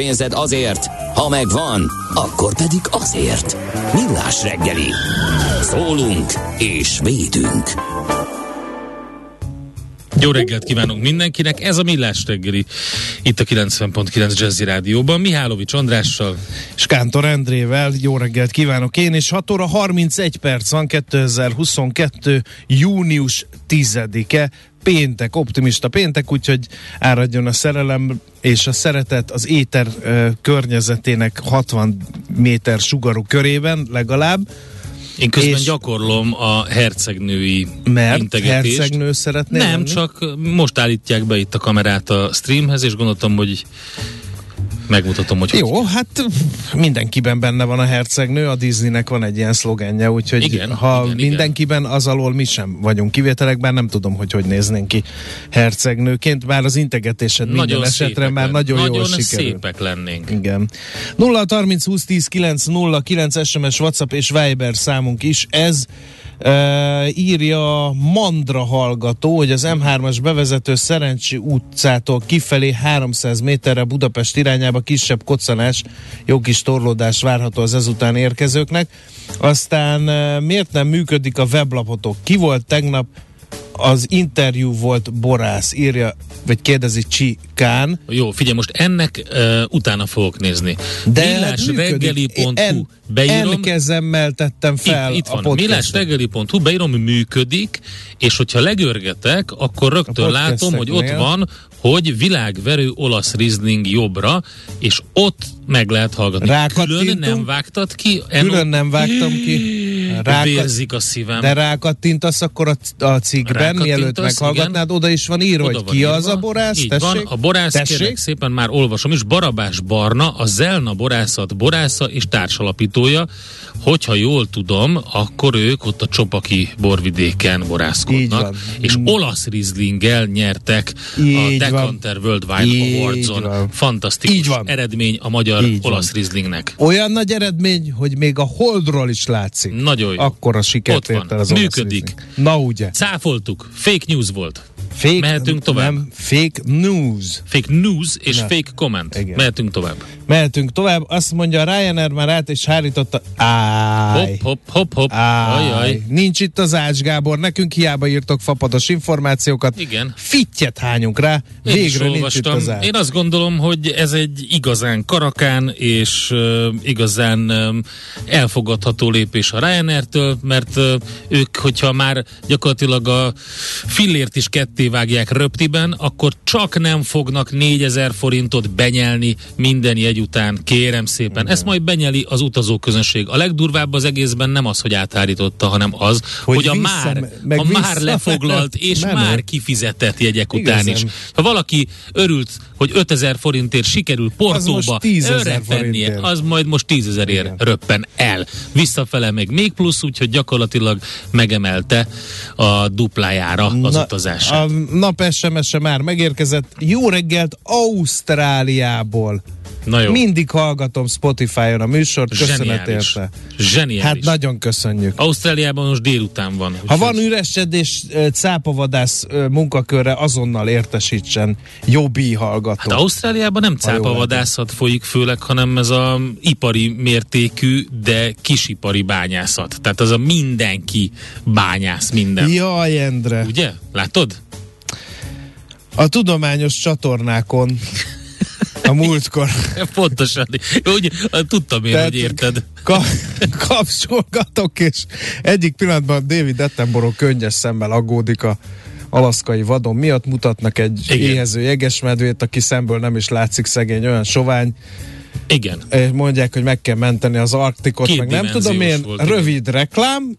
pénzed azért, ha megvan, akkor pedig azért. Millás reggeli. Szólunk és védünk. Jó reggelt kívánunk mindenkinek, ez a Millás reggeli itt a 90.9 Jazzy Rádióban, Mihálovics Andrással. És Kántor Endrével, jó reggelt kívánok én, és 6 óra 31 perc van 2022. június 10-e, péntek, optimista péntek, úgyhogy áradjon a szerelem és a szeretet az éter ö, környezetének 60 méter sugarú körében legalább. Én közben És- gyakorlom a hercegnői Mert integetést. hercegnő szeretnél Nem, lenni? csak most állítják be itt a kamerát a streamhez, és gondoltam, hogy megmutatom, hogy hogy Jó, hát mindenkiben benne van a hercegnő, a Disneynek van egy ilyen szlogenje, úgyhogy Igen, ha igen, mindenkiben az alól mi sem vagyunk kivételek, bár nem tudom, hogy hogy néznénk ki hercegnőként, bár az integetésed minden nagyon esetre szépek már len- nagyon, jól nagyon sikerül. szépek lennénk. Igen. 0 30 20 10 9 0 9 SMS, WhatsApp és Viber számunk is ez. Uh, írja Mandra hallgató, hogy az M3-as bevezető Szerencsi utcától kifelé 300 méterre Budapest irányába kisebb koccanás, jó kis torlódás várható az ezután érkezőknek. Aztán uh, miért nem működik a weblapotok? Ki volt tegnap az interjú volt Borász, írja, vagy kérdezi Csikán. Jó, figyelj, most ennek uh, utána fogok nézni. De Millásreggeli.hu En, beírom, en kezemmel tettem fel itt, itt a van, podcastet. millásreggeli.hu, beírom, működik, és hogyha legörgetek, akkor rögtön A látom, hogy ott van, hogy világverő olasz rizling jobbra, és ott meg lehet hallgatni. Külön nem vágtad ki? Külön nem vágtam ki. Vérzik a szívem. de rákattintasz akkor a, a cikkben, mielőtt meghallgatnád, oda is van írva, Oda hogy van ki írva. az a borász, Így tessék? van, a borász, tessék? kérlek szépen már olvasom is, Barabás Barna, a Zelna borászat borásza és társalapítója. Hogyha jól tudom, akkor ők ott a Csopaki borvidéken borászkodnak, van. és olasz rizlinggel nyertek a Így van. Decanter World Wine Awards-on. van. Fantasztikus Így van. eredmény a magyar Így van. olasz rizlingnek. Olyan nagy eredmény, hogy még a Holdról is látszik. Nagyon jó. Akkor a sikert Ott van. Működik. Na ugye. Cáfoltuk, fake news volt. Fake, Mehetünk tovább. Nem, fake news. Fake news és Na. fake comment. Igen. Mehetünk tovább. Mehetünk tovább. Azt mondja, a Ryanair már át és hárította. Áj. Hopp, hopp, hopp, hopp. Áj, Ajaj. nincs itt az Ács Gábor, nekünk hiába írtok fapados információkat. Igen. Fittyet hányunk rá, Én végre nincs itt az Ács. Én azt gondolom, hogy ez egy igazán karakán és uh, igazán um, elfogadható lépés a Ryanair-től, mert uh, ők, hogyha már gyakorlatilag a fillért is ketté vágják röptiben, akkor csak nem fognak 4000 forintot benyelni minden jegy után, kérem szépen. Ezt majd benyeli az utazóközönség. A legdurvább az egészben nem az, hogy átállította, hanem az, hogy, Hogy a vissza- már, a már lefoglalt és menő. már kifizetett jegyek után Igazán. is. Ha valaki örült, hogy 5000 forintért sikerül Portóba most 10 000 örre vennie, forintért. az majd most 10 ezerért röppen el. Visszafele meg még plusz, úgyhogy gyakorlatilag megemelte a duplájára az Na, utazását. A nap SMS-e már megérkezett. Jó reggelt Ausztráliából. Na jó. Mindig hallgatom Spotify-on a műsort, köszönet Zseniális. érte. Zseniális. Hát nagyon köszönjük. Ausztráliában most délután van. Ha van üresedés cápavadász munkakörre, azonnal értesítsen Jobbi hallgató. Hát Ausztráliában nem cápavadászat folyik főleg, hanem ez a ipari mértékű, de kisipari bányászat. Tehát az a mindenki bányász minden. Jaj, Endre. Ugye? Látod? A tudományos csatornákon a múltkor. Pontosan. Úgy, tudtam én, hogy érted. Ka- kapcsolgatok, és egyik pillanatban David Attenborough könnyes szemmel aggódik a alaszkai vadon miatt, mutatnak egy Igen. éhező jegesmedvét, aki szemből nem is látszik szegény, olyan sovány, Igen. és mondják, hogy meg kell menteni az Arktikot, meg nem tudom én, volt, rövid reklám,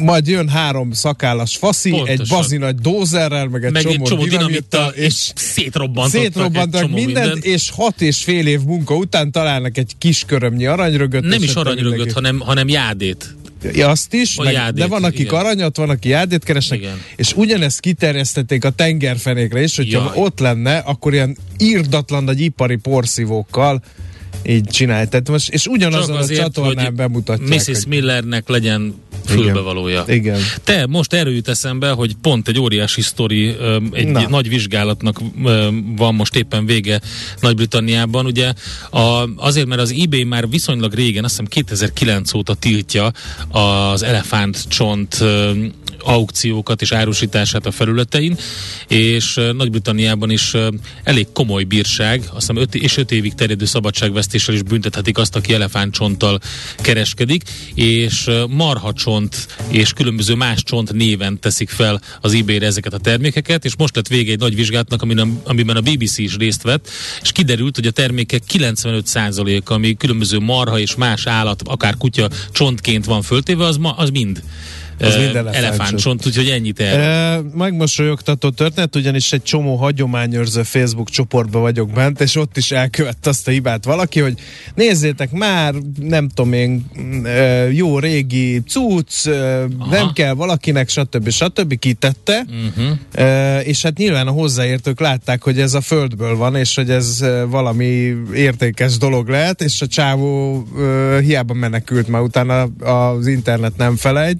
majd jön három szakállas faszi, Pontosan. egy bazinagy dózerrel, meg egy Meg csomó, csomó dinamittal, és szétrobbantottak, szétrobbantak csomó mindent, mindent. és hat és fél év munka után találnak egy kis körömnyi arany-rögöt. Nem és is mindenki- hanem, hanem jádét. Ja, azt is, A meg, jádét, de van, akik igen. aranyat, van, aki jádét keresnek, Igen. és ugyanezt kiterjesztették a tengerfenékre is, hogyha Jaj. ott lenne, akkor ilyen írdatlan nagy ipari porszívókkal így csinálják. Tehát most, és ugyanazon Csak a azért, csatornán hogy bemutatják. Mrs. hogy- Millernek legyen fülbevalója. Igen. Te most erről jut eszembe, hogy pont egy óriási sztori, egy Na. nagy vizsgálatnak van most éppen vége Nagy-Britanniában. Ugye a, azért, mert az eBay már viszonylag régen, azt hiszem 2009 óta tiltja az elefántcsont aukciókat és árusítását a felületein, és Nagy-Britanniában is elég komoly bírság, azt hiszem 5 és 5 évig terjedő szabadságvesztéssel is büntethetik azt, aki elefántcsonttal kereskedik, és marhacsont és különböző más csont néven teszik fel az eBay-re ezeket a termékeket, és most lett vége egy nagy vizsgálatnak, amiben a BBC is részt vett, és kiderült, hogy a termékek 95%-a, ami különböző marha és más állat, akár kutya csontként van föltéve, az, ma, az mind Az ö, mind elefántcsont. úgyhogy ennyit el. E, megmosolyogtató történet, ugyanis egy csomó hagyományőrző Facebook csoportba vagyok bent, és ott is elkövette azt a hibát valaki, hogy nézzétek már, nem tudom én, jó régi cucc, e, nem kell valakinek, stb. stb. kitette, Uh-huh. e, és hát nyilván a hozzáértők látták, hogy ez a földből van, és hogy ez valami értékes dolog lehet, és a csávó e, hiába menekült, már utána az internet nem felegy,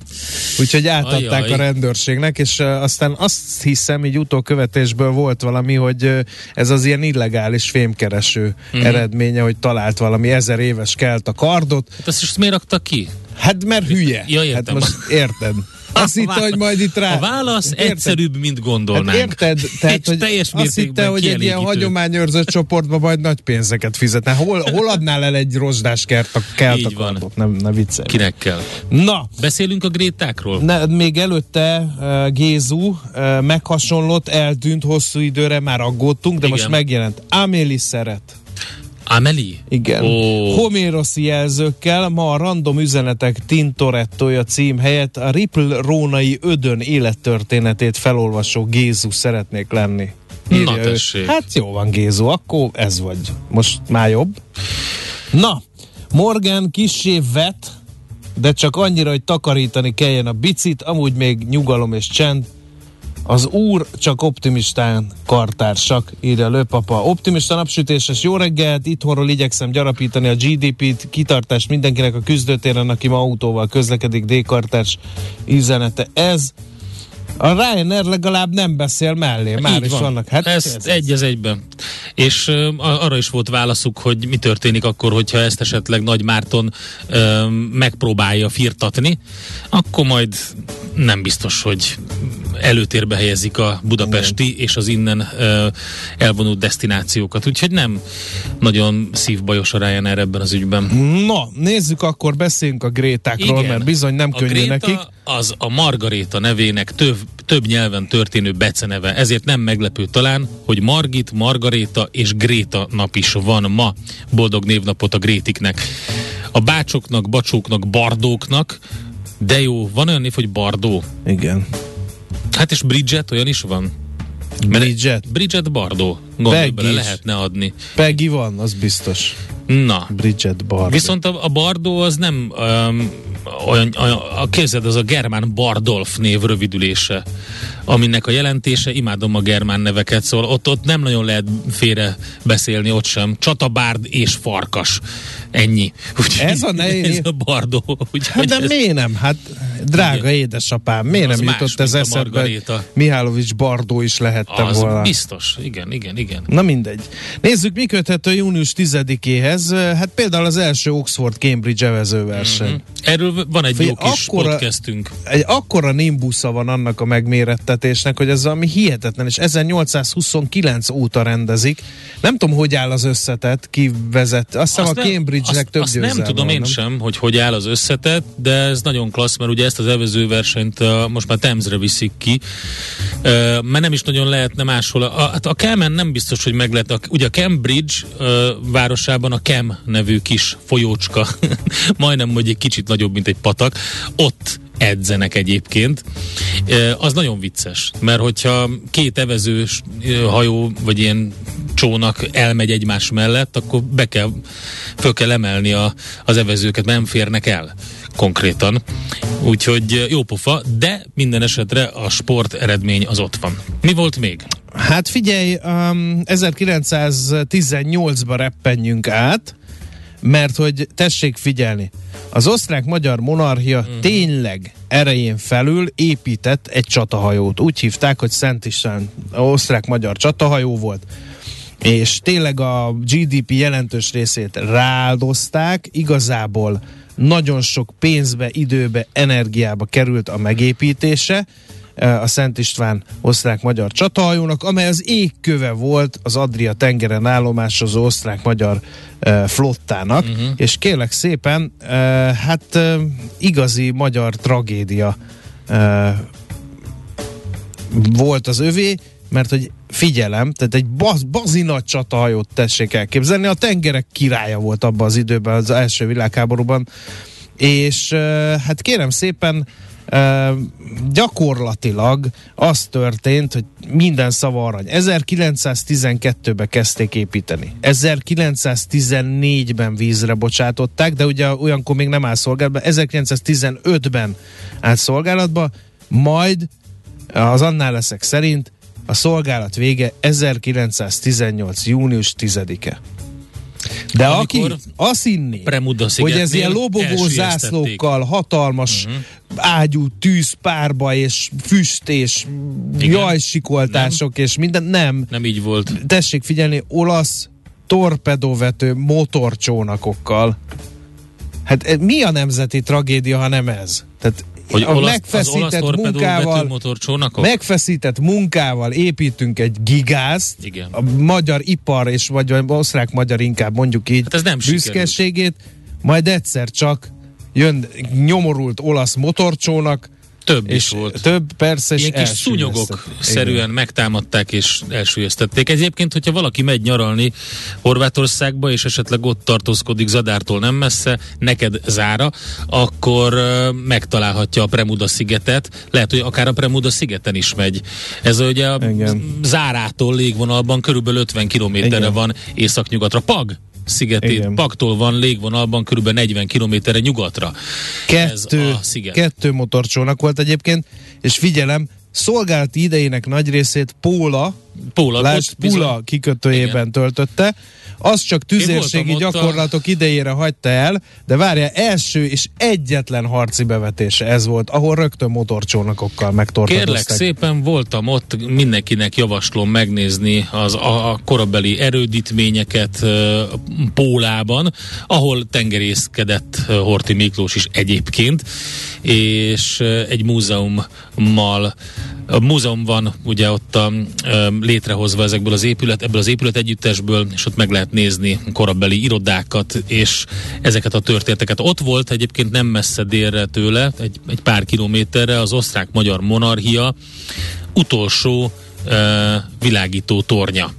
úgyhogy átadták Ajaj. a rendőrségnek, és aztán azt hiszem, így utókövetésből volt valami, hogy ez az ilyen illegális fémkereső uh-huh. eredménye, hogy talált valami ezer éves kelt a kardot. Hát azt is miért raktak ki? Hát mert hülye. Ja, értem. hát most érted. Azt hitte, hogy majd itt rá... A válasz Érted? egyszerűbb, mint Hát gondolnánk. érted? Tehát, És hogy teljes azt hitte, hogy egy ilyen hagyományőrző csoportba majd nagy pénzeket fizetne. Hol, hol adnál el egy rozsdás kert a, kelt van. Nem, ne viccelj. Kinek kell? Na, Beszélünk a grétákról? Ne, még előtte uh, Gézu uh, meghasonlott, eltűnt hosszú időre, már aggódtunk, de Igen. most megjelent. Amélie szeret. Amelie? Igen. Ó, Homéroszi jelzőkkel ma a random üzenetek Tintorettoja cím helyett a Ripple rónai ödön élettörténetét felolvasó Gézu szeretnék lenni. Na ő. tessék. Hát jó van Gézu, akkor ez vagy. Most már jobb. Na, Morgan kissé vet, de csak annyira, hogy takarítani kelljen a bicit, amúgy még nyugalom és csend. Az úr csak optimistán kartársak, írja Lőpapa. Optimista napsütéses jó reggelt, itthonról igyekszem gyarapítani a GDP-t, kitartást mindenkinek a küzdőtéren, aki ma autóval közlekedik, D-kartárs üzenete. Ez a Ryanair legalább nem beszél mellé, már Így is van. vannak. Hát ez, ez- egy az egyben. És a- arra is volt válaszuk, hogy mi történik akkor, hogyha ezt esetleg Nagy Márton ö, megpróbálja firtatni, akkor majd nem biztos, hogy előtérbe helyezik a budapesti és az innen ö, elvonult destinációkat. Úgyhogy nem nagyon szívbajos a Ryanair ebben az ügyben. Na, nézzük akkor, beszéljünk a Grétákról, mert bizony nem a könnyű Gréta nekik. az a Margaréta nevének több, több nyelven történő beceneve. Ezért nem meglepő talán, hogy Margit, Margaréta és Gréta nap is van ma. Boldog névnapot a Grétiknek. A bácsoknak, bacsóknak, bardóknak, de jó, van olyan név, hogy Bardó. Igen. Hát és Bridget olyan is van. Bridget. Bridget Bardó. Gondolj bele, lehetne adni. Peggy van, az biztos. Na, Bridget Bar. Viszont a, a Bardó az nem um, olyan, olyan, a képzeld, az a germán Bardolf név rövidülése, aminek a jelentése, imádom a germán neveket, szóval ott, ott nem nagyon lehet félre beszélni, ott sem. Csatabárd és farkas. Ennyi. Úgy, Ez a ne- ez a Bardó. Úgy, Hát de miért nem? Hát drága édesapám, miért nem más, jutott ez? Margaréta. Mihálovics Bardó is lehettem Az volna. biztos. Igen, igen, igen. Na mindegy. Nézzük, mi köthető június 10-éhez. Hát például az első Oxford-Cambridge evezőverseny. Erről erről van egy Figyelj, jó kis akkora- podcastünk. egy akkora nimbusza van annak a megmérettetésnek, hogy ez valami hihetetlen, és 1829 óta rendezik. Nem tudom, hogy áll az összetett, ki vezet. Azt hiszem a nem- Cambridge-nek több azt nem tudom van, én sem, hogy hogy áll az összetett, de ez nagyon klassz, mert ugye ezt az evező versenyt uh, most már Temzre viszik ki, mert nem is nagyon lehetne máshol. A, hát a Kemen nem biztos, hogy meg lehet. A, ugye a Cambridge városában a Kem nevű kis folyócska, majdnem, hogy egy kicsit nagyobb, mint egy patak, ott edzenek egyébként. Az nagyon vicces, mert hogyha két evezős hajó, vagy ilyen csónak elmegy egymás mellett, akkor be kell, föl kell emelni a, az evezőket, mert nem férnek el konkrétan. Úgyhogy jó pofa, de minden esetre a sport eredmény az ott van. Mi volt még? Hát figyelj, um, 1918-ba reppenjünk át, mert hogy tessék figyelni, az osztrák-magyar monarchia mm. tényleg erején felül épített egy csatahajót. Úgy hívták, hogy Szent István osztrák-magyar csatahajó volt. És tényleg a GDP jelentős részét rááldozták, igazából nagyon sok pénzbe, időbe, energiába került a megépítése a Szent István osztrák-magyar csatahajónak, amely az égköve volt az Adria tengeren állomásozó osztrák-magyar uh, flottának, uh-huh. és kérlek szépen, uh, hát uh, igazi magyar tragédia volt az övé, mert hogy figyelem, tehát egy baz, bazi nagy csatahajót tessék elképzelni, a tengerek királya volt abban az időben, az első világháborúban, és hát kérem szépen, Uh, gyakorlatilag az történt, hogy minden szava arany. 1912-ben kezdték építeni. 1914-ben vízre bocsátották, de ugye olyankor még nem áll szolgálatban. 1915-ben állt szolgálatba, majd az annál leszek szerint a szolgálat vége 1918. június 10-e. De Amikor aki azt hinné, hogy ez ilyen lobogó zászlókkal, hatalmas uh-huh. ágyú tűz párba, és füst, és Igen. jajsikoltások, és minden, nem. Nem így volt. Tessék figyelni, olasz torpedóvető motorcsónakokkal. Hát eh, mi a nemzeti tragédia, ha nem ez? Tehát Hogy a olasz, megfeszített munkával, megfeszített munkával építünk egy gigázt, Igen. a magyar ipar, és vagy osztrák-magyar inkább mondjuk így Hát ez nem büszkeségét, majd egyszer csak jön nyomorult olasz motorcsónak, Több is és volt. több persze, és Ilyen kis szúnyogok Igen. szerűen megtámadták és elsüllyesztették. Egyébként, hogyha valaki megy nyaralni Horvátországba, és esetleg ott tartózkodik Zadártól nem messze, neked zára, akkor uh, megtalálhatja a Premuda szigetet. Lehet, hogy akár a Premuda szigeten is megy. Ez ugye a Igen. Zárától légvonalban körülbelül 50 kilométerre van északnyugatra. Pag szigetét, Igen. Pagtól van légvonalban körülbelül 40 kilométerre nyugatra. Ez Kettő, a sziget. kettő motorcsónak volt egyébként, és figyelem, szolgálati idejének nagy részét Póla, Póla, lásd, Pula kikötőjében Igen. töltötte, az csak tüzérségi ott a- gyakorlatok idejére hagyta el, de várja, első és egyetlen harci bevetése ez volt, ahol rögtön motorcsónakokkal megtorpedozták. Kérlek szépen, voltam ott, mindenkinek javaslom megnézni az a, a korabeli erődítményeket Pólában, ahol tengerészkedett Horti Miklós is egyébként, és egy múzeummal a múzeum van ugye ott a, ö, létrehozva ezekből az épület, ebből az épület együttesből, és ott meg lehet nézni korabeli irodákat, és ezeket a történeteket. Ott volt egyébként nem messze délre tőle, egy, egy pár kilométerre az osztrák-magyar monarchia utolsó ö, világító tornya.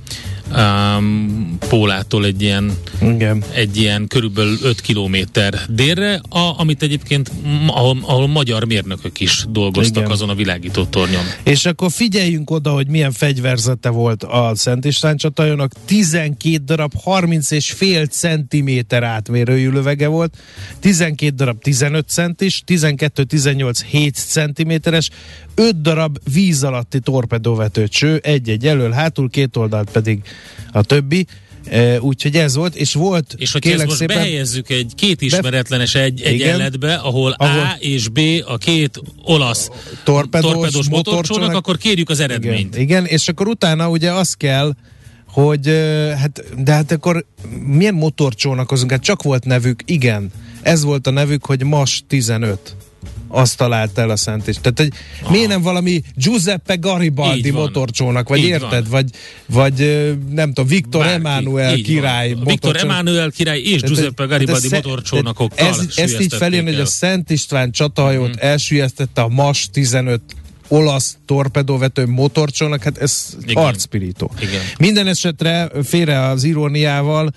Um, Pólától egy ilyen Igen. egy ilyen körülbelül 5 kilométer délre, a, amit egyébként ahol, ahol magyar mérnökök is dolgoztak Igen. azon a világító tornyon. És akkor figyeljünk oda, hogy milyen fegyverzete volt a Szent István csatajónak. 12 darab 30 és fél centiméter átmérőjű lövege volt, 12 darab 15 centis, 12-18 7 centiméteres, 5 darab víz alatti torpedóvető cső, egy-egy elől, hátul, két oldalt pedig a többi. E, úgyhogy ez volt, és volt, És hogyha ezt most szépen, behelyezzük egy két ismeretlenes egy, egy Igen. elletbe, ahol, Ahol- A és B a két olasz Torpedós torpedós motorcsónak, akkor kérjük az Igen, eredményt. igen, és akkor utána ugye az kell, hogy hát, de hát akkor milyen motorcsónakozunk, hát csak volt nevük, igen, ez volt a nevük, hogy MAS 15 azt talált el a Szent is. Tehát, hogy miért nem valami Giuseppe Garibaldi Így motorcsónak, vagy Így érted? van. Vagy, vagy nem tudom, Viktor Bárki. Emanuel király. Viktor. Emanuel király és Tehát, Giuseppe Garibaldi tehát motorcsónakokkal ez, ezt így felírni, hogy a Szent István csatahajót Mhm. elsüllyesztette a MAS 15 olasz torpedóvető motorcsónak, hát ez Igen. arcpirító. Igen. Minden esetre félre az iróniával,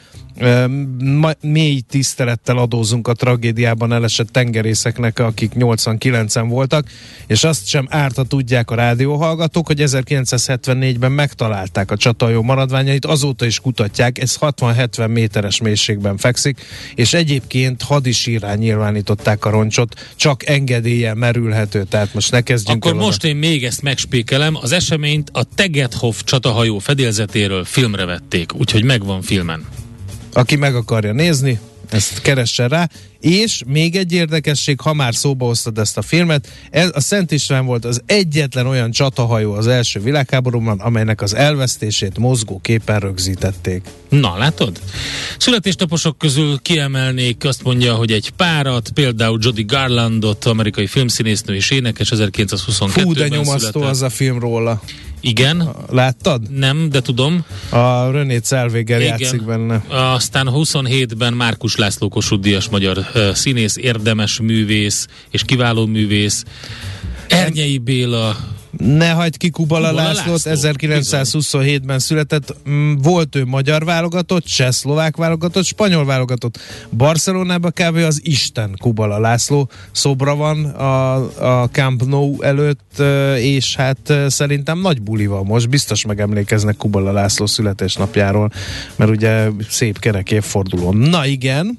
mély tisztelettel adózunk a tragédiában elesett tengerészeknek, akik 89-en voltak, és azt sem árt, ha tudják a rádióhallgatók, hogy 1974-ben megtalálták a csatahajó maradványait, azóta is kutatják, ez 60-70 méteres mélységben fekszik, és egyébként hadisírán nyilvánították a roncsot, csak engedélye merülhető, tehát most ne kezdjünk Akkor el most én még ezt megspékelem, az eseményt a Tegethoff csatahajó fedélzetéről filmre vették, úgyhogy megvan filmen. Aki meg akarja nézni, ezt keressen rá. És még egy érdekesség, ha már szóba hoztad ezt a filmet, ez, a Szent István volt az egyetlen olyan csatahajó az első világháborúban, amelynek az elvesztését mozgóképpen rögzítették. Na, látod? Születésnaposok közül kiemelnék, azt mondja, hogy egy párat, például Jody Garlandot, amerikai filmszínésznő és énekes 1922-ben Fú, de nyomasztó született. az a film róla. Igen, Láttad? nem, de tudom. A René Zellweger játszik benne. Aztán 27-ben Márkus László Kossuth Díjas magyar színész, érdemes művész és kiváló művész. Ernyei Béla, Ne hagyd ki Kubala, Kubala Lászlót, László, 1927-ben született. Volt ő magyar válogatott, csehszlovák válogatott, spanyol válogatott. Barcelonában kb. az Isten Kubala László szobra van a, a Camp Nou előtt, és hát szerintem nagy buli van most. Biztos megemlékeznek Kubala László születésnapjáról, mert ugye szép kerek évforduló. Na igen,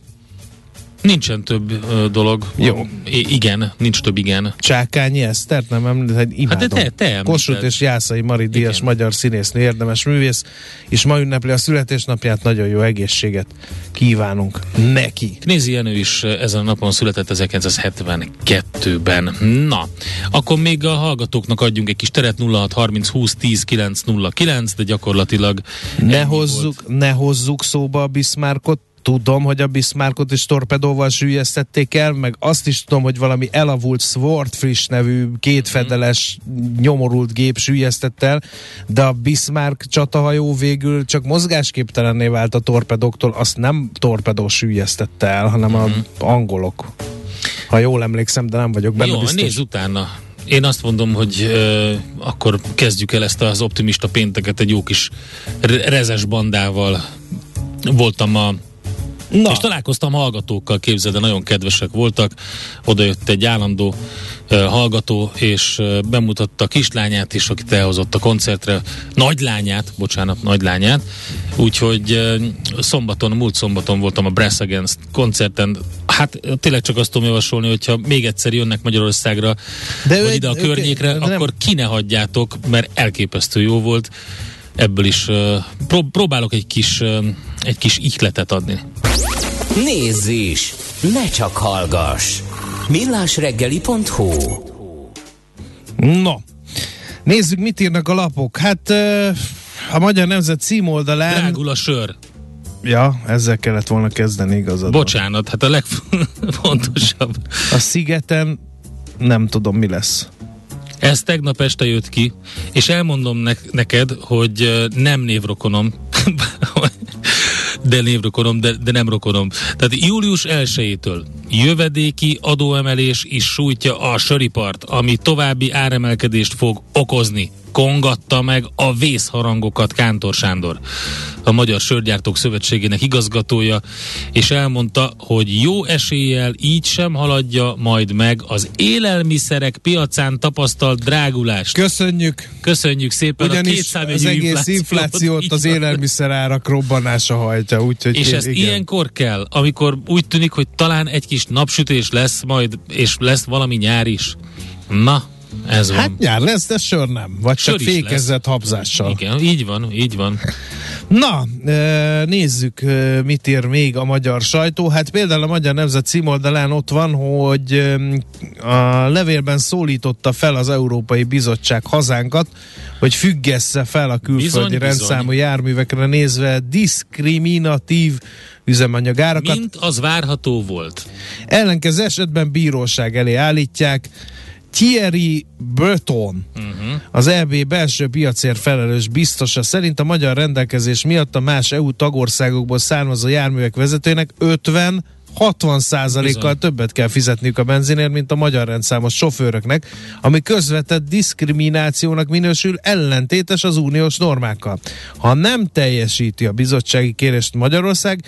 nincsen több uh, dolog. Jó. I- igen, nincs több igen. Csákányi Esztert nem említett, imádom. Hát de te- te említed. Kossuth és Jászai Mari Díjas Igen. magyar színésznő, érdemes művész, és ma ünnepli a születésnapját, nagyon jó egészséget kívánunk neki. Knézi Jenő is ezen a napon született 1972-ben. Na, akkor még a hallgatóknak adjunk egy kis teret 0630 20 10 909, de gyakorlatilag Ne hozzuk, ne hozzuk szóba a Bismarckot, Tudom, hogy a Bismarckot is torpedóval sűjesztették el, meg azt is tudom, hogy valami elavult Swordfish nevű kétfedeles nyomorult gép sűjesztett el, de a Bismarck csatahajó végül csak mozgásképtelenné vált a torpedóktól, azt nem torpedó sűjesztette el, hanem a angolok. Ha jól emlékszem, de nem vagyok benne Jó, biztos. nézz utána. Én azt mondom, hogy ö, akkor kezdjük el ezt az optimista pénteket egy jó kis re- rezes bandával. Voltam a Na, És találkoztam hallgatókkal, képzeld, nagyon kedvesek voltak. Oda jött egy állandó uh, hallgató, és uh, bemutatta a kislányát is, akit elhozott a koncertre. Nagylányát, bocsánat, nagylányát. Úgyhogy uh, szombaton, múlt szombaton voltam a Brass Against koncerten. Hát tényleg csak azt tudom javasolni, hogyha még egyszer jönnek Magyarországra, De ő vagy egy- ide a ő- környékre, nem- akkor ki ne hagyjátok, mert elképesztő jó volt. Ebből is prób- próbálok egy kis, egy kis ihletet adni. Nézz is! Ne csak hallgass! millásreggeli.hu no. Nézzük, mit írnak a lapok. Hát a Magyar Nemzet címoldalán... Drágul a sör. Ja, ezzel kellett volna kezdeni igazad. Bocsánat, hát a legfontosabb. A szigeten nem tudom, mi lesz. Ez tegnap este jött ki, és elmondom ne- neked, hogy nem névrokonom, de névrokonom, de, de nem rokonom. Tehát július 1-től jövedéki adóemelés is sújtja a söripart, ami további áremelkedést fog okozni. Kongatta meg a vészharangokat Kántor Sándor, a Magyar Sörgyártók Szövetségének igazgatója, és elmondta, hogy jó eséllyel így sem haladja majd meg az élelmiszerek piacán tapasztalt drágulást. Köszönjük! Köszönjük szépen a Ugyanis kétszámjegyű az egész inflációt. inflációt az élelmiszerárak robbanása hajtja, úgyhogy És ez igen. ilyenkor kell, amikor úgy tűnik, hogy talán egy kis napsütés lesz majd, és lesz valami nyár is. Na, ez van. Hát nyár lesz, de sör nem. Vagy Sör csak is fékezett habzással. Igen, így van, így van. Na, nézzük, mit ír még a magyar sajtó. Hát például a Magyar Nemzet címoldalán ott van, hogy a levélben szólította fel az Európai Bizottság hazánkat, hogy függesse fel a külföldi bizony, rendszámú bizony. járművekre nézve diszkriminatív üzemanyagárakat. Mint az várható volt. Ellenkező esetben bíróság elé állítják. Thierry Breton, uh-huh. az EB belső piacért felelős biztosa szerint a magyar rendelkezés miatt a más EU tagországokból származó járművek vezetőnek 50 60 százalékkal többet kell fizetniük a benzinért, mint a magyar rendszámos sofőröknek, ami közvetett diszkriminációnak minősül ellentétes az uniós normákkal. Ha nem teljesíti a bizottsági kérést Magyarország,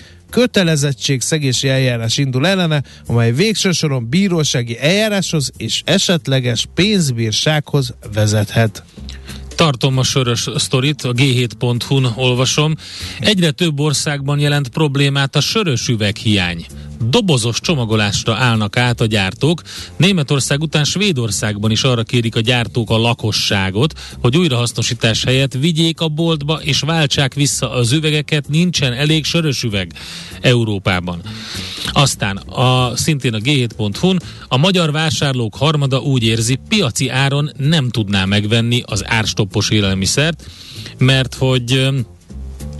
szegési eljárás indul ellene, amely végső soron bírósági eljáráshoz és esetleges pénzbírsághoz vezethet. Tartom a sörös sztorit, a g7.hu-n olvasom. Egyre több országban jelent problémát a sörös üveghiány dobozos csomagolásra állnak át a gyártók. Németország után Svédországban is arra kérik a gyártók a lakosságot, hogy újrahasznosítás helyett vigyék a boltba és váltsák vissza az üvegeket, nincsen elég sörös üveg Európában. Aztán a, szintén a g7.hu-n a magyar vásárlók harmada úgy érzi, piaci áron nem tudná megvenni az árstoppos élelmiszert, mert hogy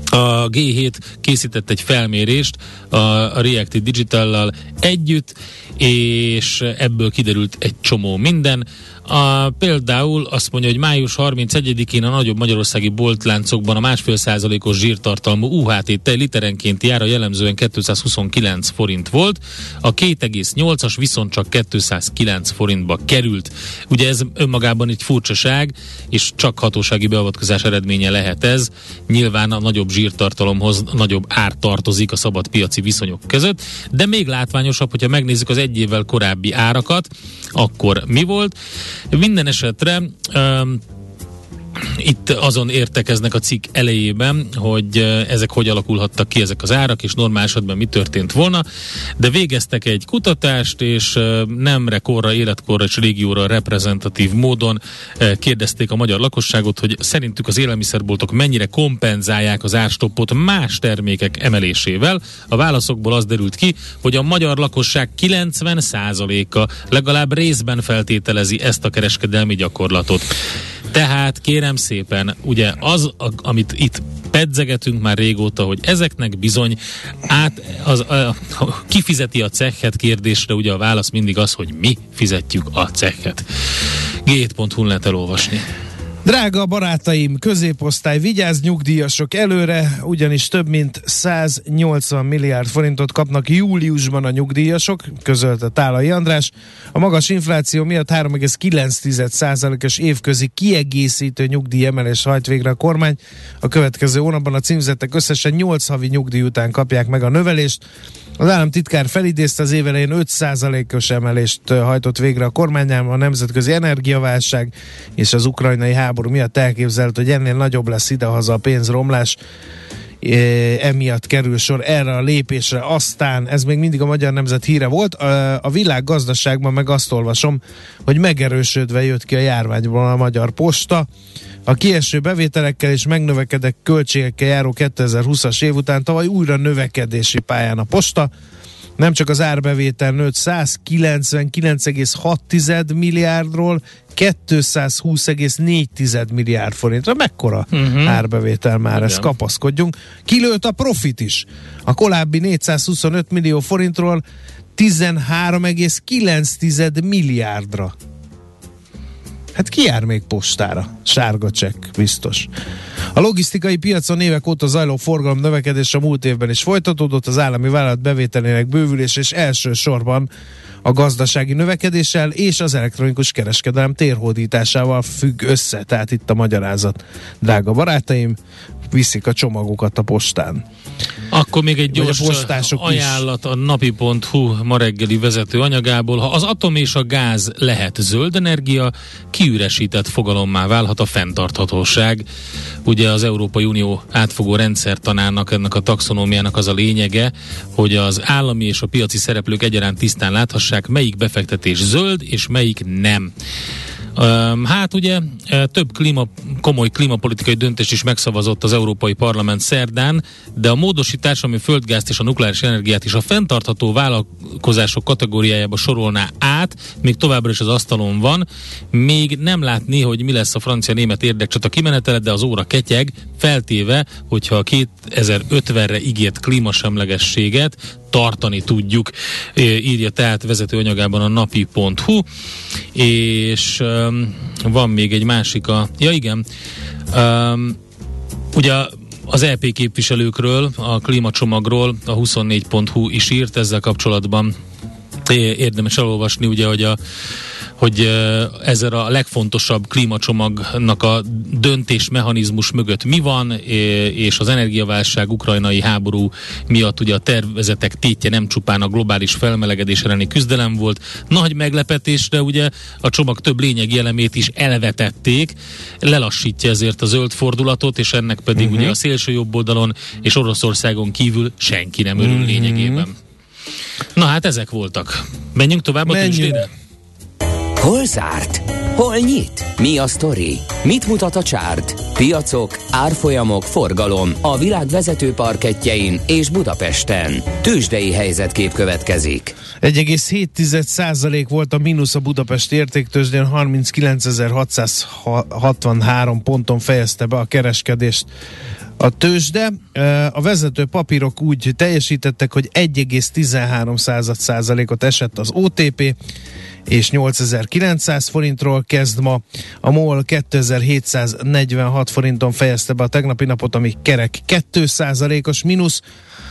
a G7 készített egy felmérést a, a Digital-lal együtt, és ebből kiderült egy csomó minden. A, például azt mondja, hogy május 31-én a nagyobb magyarországi boltláncokban a másfél százalékos zsírtartalmú UHT tej literenkénti ára jellemzően 229 forint volt, a 2,8-as viszont csak 209 forintba került. Ugye ez önmagában egy furcsaság, és csak hatósági beavatkozás eredménye lehet ez. Nyilván a nagyobb zsírtartalomhoz nagyobb ár tartozik a szabad piaci viszonyok között, de még látványosabb, hogyha megnézzük az egy évvel korábbi árakat, akkor mi volt? Minden esetre um, itt azon értekeznek a cikk elejében, hogy ezek hogy alakulhattak ki ezek az árak, és normál esetben mi történt volna, de végeztek egy kutatást, és nemre, korra, életkorra és régióra reprezentatív módon kérdezték a magyar lakosságot, hogy szerintük az élelmiszerboltok mennyire kompenzálják az árstoppot más termékek emelésével. A válaszokból az derült ki, hogy a magyar lakosság 90%-a legalább részben feltételezi ezt a kereskedelmi gyakorlatot. Tehát kérem szépen, ugye az, a, amit itt pedzegetünk már régóta, hogy ezeknek bizony át, az, a, a, kifizeti a cechet kérdésre, ugye a válasz mindig az, hogy mi fizetjük a cechet. G7.hu lehet elolvasni. Drága barátaim, középosztály, vigyázz nyugdíjasok előre, ugyanis több mint 180 milliárd forintot kapnak júliusban a nyugdíjasok, közölte Tálai András. A magas infláció miatt 3,9%-os évközi kiegészítő nyugdíjemelés hajt végre a kormány. A következő hónapban a címzettek összesen 8 havi nyugdíj után kapják meg a növelést. Az államtitkár felidézte az évelején 5%-os emelést hajtott végre a kormányán, a nemzetközi energiaválság és az ukrajnai háború miatt elképzelt, hogy ennél nagyobb lesz idehaza a pénzromlás emiatt kerül sor erre a lépésre. Aztán, ez még mindig a Magyar Nemzet híre volt, a világ gazdaságban meg azt olvasom, hogy megerősödve jött ki a járványból a Magyar Posta. A kieső bevételekkel és megnövekedett költségekkel járó 2020-as év után tavaly újra növekedési pályán a posta. Nem csak az árbevétel nőtt 199,6 milliárdról 220,4 milliárd forintra. Mekkora uh-huh. árbevétel már, Igen. ezt kapaszkodjunk. Kilőtt a profit is. A korábbi 425 millió forintról 13,9 milliárdra. Hát ki jár még postára? Sárga csekk, biztos. A logisztikai piacon évek óta zajló forgalom növekedés a múlt évben is folytatódott, az állami vállalat bevételének bővülés és elsősorban a gazdasági növekedéssel és az elektronikus kereskedelem térhódításával függ össze. Tehát itt a magyarázat. Drága barátaim, viszik a csomagokat a postán. Akkor még egy Vagy a gyors postások is. ajánlat a napi.hu ma reggeli vezető anyagából. Ha az atom és a gáz lehet zöld energia, kiüresített fogalommá válhat a fenntarthatóság. Ugye az Európai Unió átfogó rendszertanának, ennek a taxonómiának az a lényege, hogy az állami és a piaci szereplők egyaránt tisztán láthassák, melyik befektetés zöld és melyik nem. Hát ugye e, több klíma, komoly klímapolitikai döntést is megszavazott az Európai Parlament szerdán, de a módosítás, ami földgázt és a nukleáris energiát is a fenntartható vállalkozások kategóriájába sorolná át, még továbbra is az asztalon van, még nem látni, hogy mi lesz a francia-német érdekcsata kimenetele, de az óra ketyeg, feltéve, hogyha a 2050-re ígért klímasemlegességet tartani tudjuk, írja tehát vezető anyagában a napi.hu, és van még egy másik a... Ja igen, ugye az EP képviselőkről, a klímacsomagról a 24.hu is írt ezzel kapcsolatban. Érdemes elolvasni, ugye, hogy a hogy ö, ezzel a legfontosabb klímacsomagnak a döntésmechanizmus mögött mi van, és az energiaválság, ukrajnai háború miatt ugye a tervezetek tétje nem csupán a globális felmelegedés elleni küzdelem volt. Nagy meglepetésre ugye a csomag több lényegi elemét is elvetették, lelassítja ezért a zöld fordulatot, és ennek pedig uh-huh. ugye a szélső jobb oldalon és Oroszországon kívül senki nem örül uh-huh. lényegében. Na hát ezek voltak. Menjünk tovább a Menjünk. tőzsdére? Hol zárt? Hol nyit? Mi a sztori? Mit mutat a csárt? Piacok, árfolyamok, forgalom a világ vezető parketjein és Budapesten. Tőzsdei helyzetkép következik. 1,7% volt a mínusz a Budapest értéktőzsdén, 39.663 ponton fejezte be a kereskedést. A tőzsde, a vezető papírok úgy teljesítettek, hogy 1,13%-ot esett az OTP, és 8900 forintról kezd ma. A MOL 2746 forinton fejezte be a tegnapi napot, ami kerek 2%-os mínusz.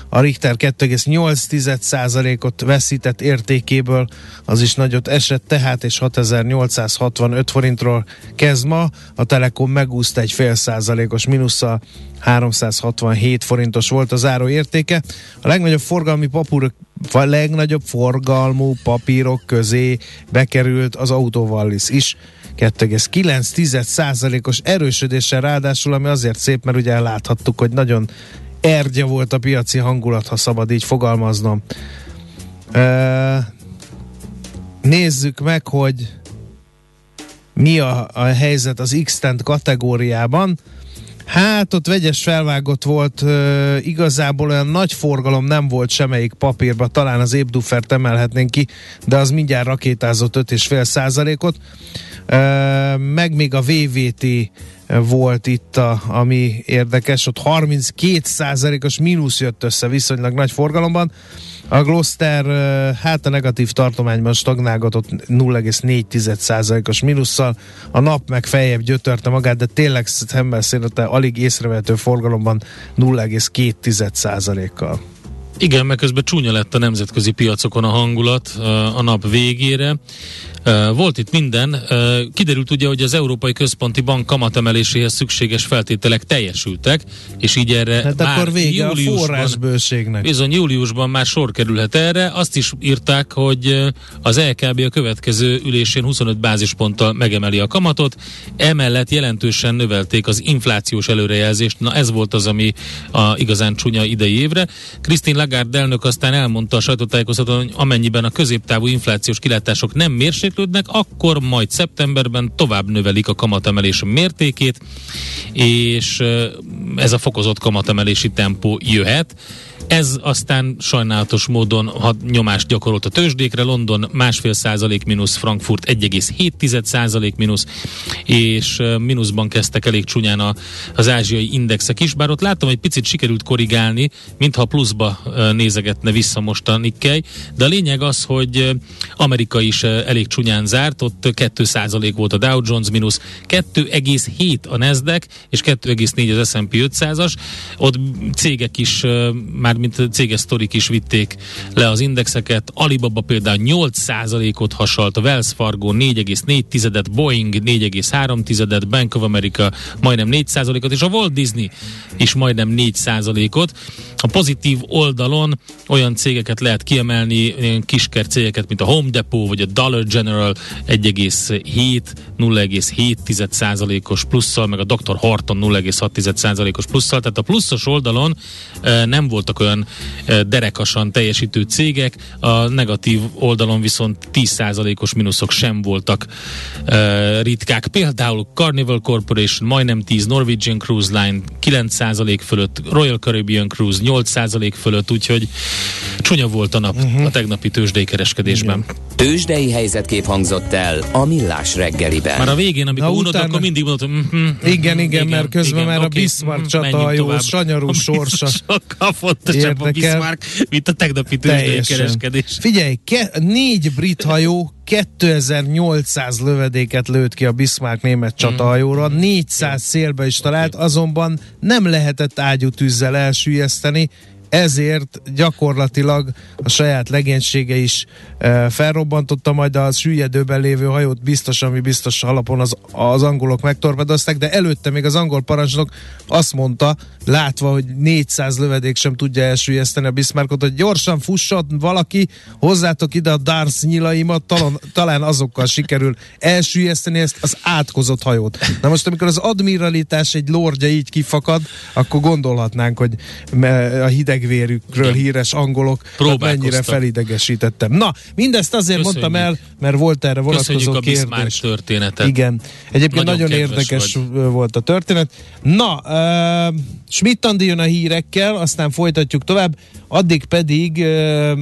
A Richter 2,8%-ot veszített értékéből, az is nagyot esett tehát, és 6865 forintról kezd ma. A Telekom megúszta egy fél százalékos mínusszal, 367 forintos volt az záró értéke. A legnagyobb forgalmi papúr, a legnagyobb forgalmú papírok közé bekerült az Autovallis is. 2,9%-os erősödéssel ráadásul, ami azért szép, mert ugye láthattuk, hogy nagyon ergye volt a piaci hangulat, ha szabad így fogalmaznom. Ö, nézzük meg, hogy mi a, a helyzet az x kategóriában. Hát ott vegyes felvágott volt, ö, igazából olyan nagy forgalom nem volt semmelyik papírba, talán az Ébdufert emelhetnénk ki, de az mindjárt rakétázott 5,5 százalékot. Ö, meg még a VVT volt itt, a, ami érdekes, ott 32 százalékos mínusz jött össze viszonylag nagy forgalomban. A Gloster hát a negatív tartományban stagnálgatott 0,4 százalékos mínusszal, a nap meg feljebb gyötörte magát, de tényleg szemben szélete alig észrevehető forgalomban 0,2 százalékkal. Igen, meg közben csúnya lett a nemzetközi piacokon a hangulat a nap végére. Volt itt minden. Kiderült ugye, hogy az Európai Központi Bank kamatemeléséhez szükséges feltételek teljesültek, és így erre Hát már akkor vége a júliusban- forrásbőségnek. Bizony júliusban már sor kerülhet erre. Azt is írták, hogy az LKB a következő ülésén 25 bázisponttal megemeli a kamatot. Emellett jelentősen növelték az inflációs előrejelzést. Na ez volt az, ami a igazán csúnya idei évre. Christine Lagarde elnök aztán elmondta a sajtótájékoztatón, hogy amennyiben a középtávú inflációs kilátások nem mérséklődnek, akkor majd szeptemberben tovább növelik a kamatemelés mértékét, és ez a fokozott kamatemelési tempó jöhet. Ez aztán sajnálatos módon ha nyomást gyakorolt a tőzsdékre, London másfél százalék mínusz, Frankfurt 1,7 százalék mínusz, és mínuszban kezdtek elég csúnyán a, az ázsiai indexek is, bár ott láttam, hogy picit sikerült korrigálni, mintha pluszba nézegetne vissza most a Nikkei, de a lényeg az, hogy Amerika is elég csúnyán zárt, ott 2 százalék volt a Dow Jones mínusz, 2,7 a Nasdaq, és 2,4 az S&P 500-as, ott cégek is mármint céges sztorik is vitték le az indexeket. Alibaba például 8%-ot hasalt, Wells Fargo 4,4-et, Boeing 4,3-et, Bank of America majdnem 4%-ot, és a Walt Disney is majdnem 4%-ot. A pozitív oldalon olyan cégeket lehet kiemelni, kisker cégeket, mint a Home Depot vagy a Dollar General 1,7, 0,7%-os plusszal, meg a Dr. Horton 0,6%-os plusszal, tehát a pluszos oldalon e, nem voltak olyan e, derekasan teljesítő cégek, a negatív oldalon viszont 10%-os mínuszok sem voltak e, ritkák. Például Carnival Corporation majdnem 10, Norwegian Cruise Line 9% fölött, Royal Caribbean Cruise 8% fölött, úgyhogy csúnya volt a nap uh-huh. a tegnapi tőzsdei kereskedésben. Igen. Tőzsdei helyzetkép hangzott el a Millás reggeliben. Már a végén, amikor unod, utána... akkor mindig mondtam. Mm-hmm, igen, igen, igen, mert közben igen, már okay, a Bismarck mm, csatahajó sanyarú sorsa. Sokkal fontosabb a Bismarck, mint a tegnapi tőzsdei kereskedés. Figyelj, ke- négy brit hajó 2800 lövedéket lőtt ki a Bismarck német mm. csatahajóra, 400 szélbe is talált, azonban nem lehetett ágyútűzzel elsüllyeszteni, ezért gyakorlatilag a saját legénysége is e, felrobbantotta, majd a süllyedőben lévő hajót biztos, ami biztos alapon az, az angolok megtorpedozták, de előtte még az angol parancsnok azt mondta, látva, hogy 400 lövedék sem tudja elsüllyeszteni a Bismarckot, hogy gyorsan fusson valaki, hozzátok ide a Darsz nyilaimat, talán, talán azokkal sikerül elsüllyeszteni ezt az átkozott hajót. Na most, amikor az admiralitás egy lordja így kifakad, akkor gondolhatnánk, hogy a hidegvérükről Igen. híres angolok mennyire felidegesítettem. Na, mindezt azért Köszönjük. mondtam el, mert volt erre vonatkozó a kérdés. történetet. Igen. Egyébként nagyon, nagyon érdekes vagy. volt a történet. Na, uh, Schmidt jön a hírekkel, aztán folytatjuk tovább, addig pedig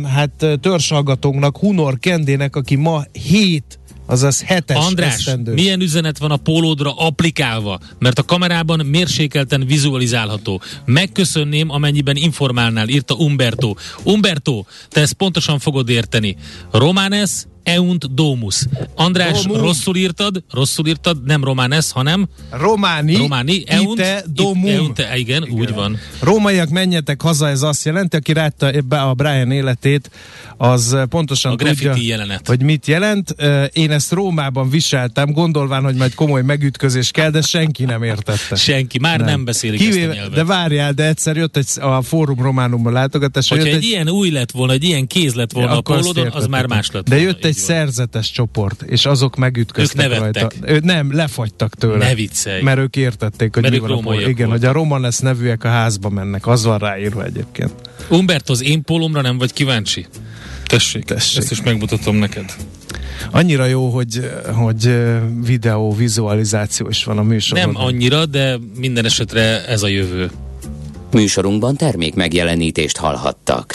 hát törzshallgatónknak, Hunor Kendének, aki ma hét azaz hetes András, esztendő. milyen üzenet van a pólódra applikálva? Mert a kamerában mérsékelten vizualizálható. Megköszönném, amennyiben informálnál, írta Umberto. Umberto, te ezt pontosan fogod érteni. Romanes Eunt Domus. András, Domus. rosszul írtad, rosszul írtad, nem Romanes, hanem Románi, Románi Eunt, ite Domum. Eunt, igen, igen, úgy van. Rómaiak, menjetek haza, ez azt jelenti, aki rátta a Brian életét, az pontosan a tudja, jelenet. hogy mit jelent. Én ezt Rómában viseltem, gondolván, hogy majd komoly megütközés kell, de senki nem értette. Senki, már nem, nem beszélik Kivéve, ezt a nyelvet. De várjál, de egyszer jött egy, a Fórum Románumban látogatás. Hogyha egy, egy, ilyen új lett volna, egy ilyen kéz lett volna ja, a pólódon, az már más lett De jött egy szerzetes csoport, és azok megütköztek ők rajta. Ő, nem, lefagytak tőle. Ne viccelj. Mert ők értették, hogy mert mi van a póló. Igen, voltak. hogy a Romanes nevűek a házba mennek. Az van ráírva egyébként. Umbert, az én pólomra nem vagy kíváncsi? Tessék, Tessék. ezt is megmutatom neked. Annyira jó, hogy, hogy videó, vizualizáció is van a műsorban. Nem annyira, de minden esetre ez a jövő. Műsorunkban termék megjelenítést hallhattak.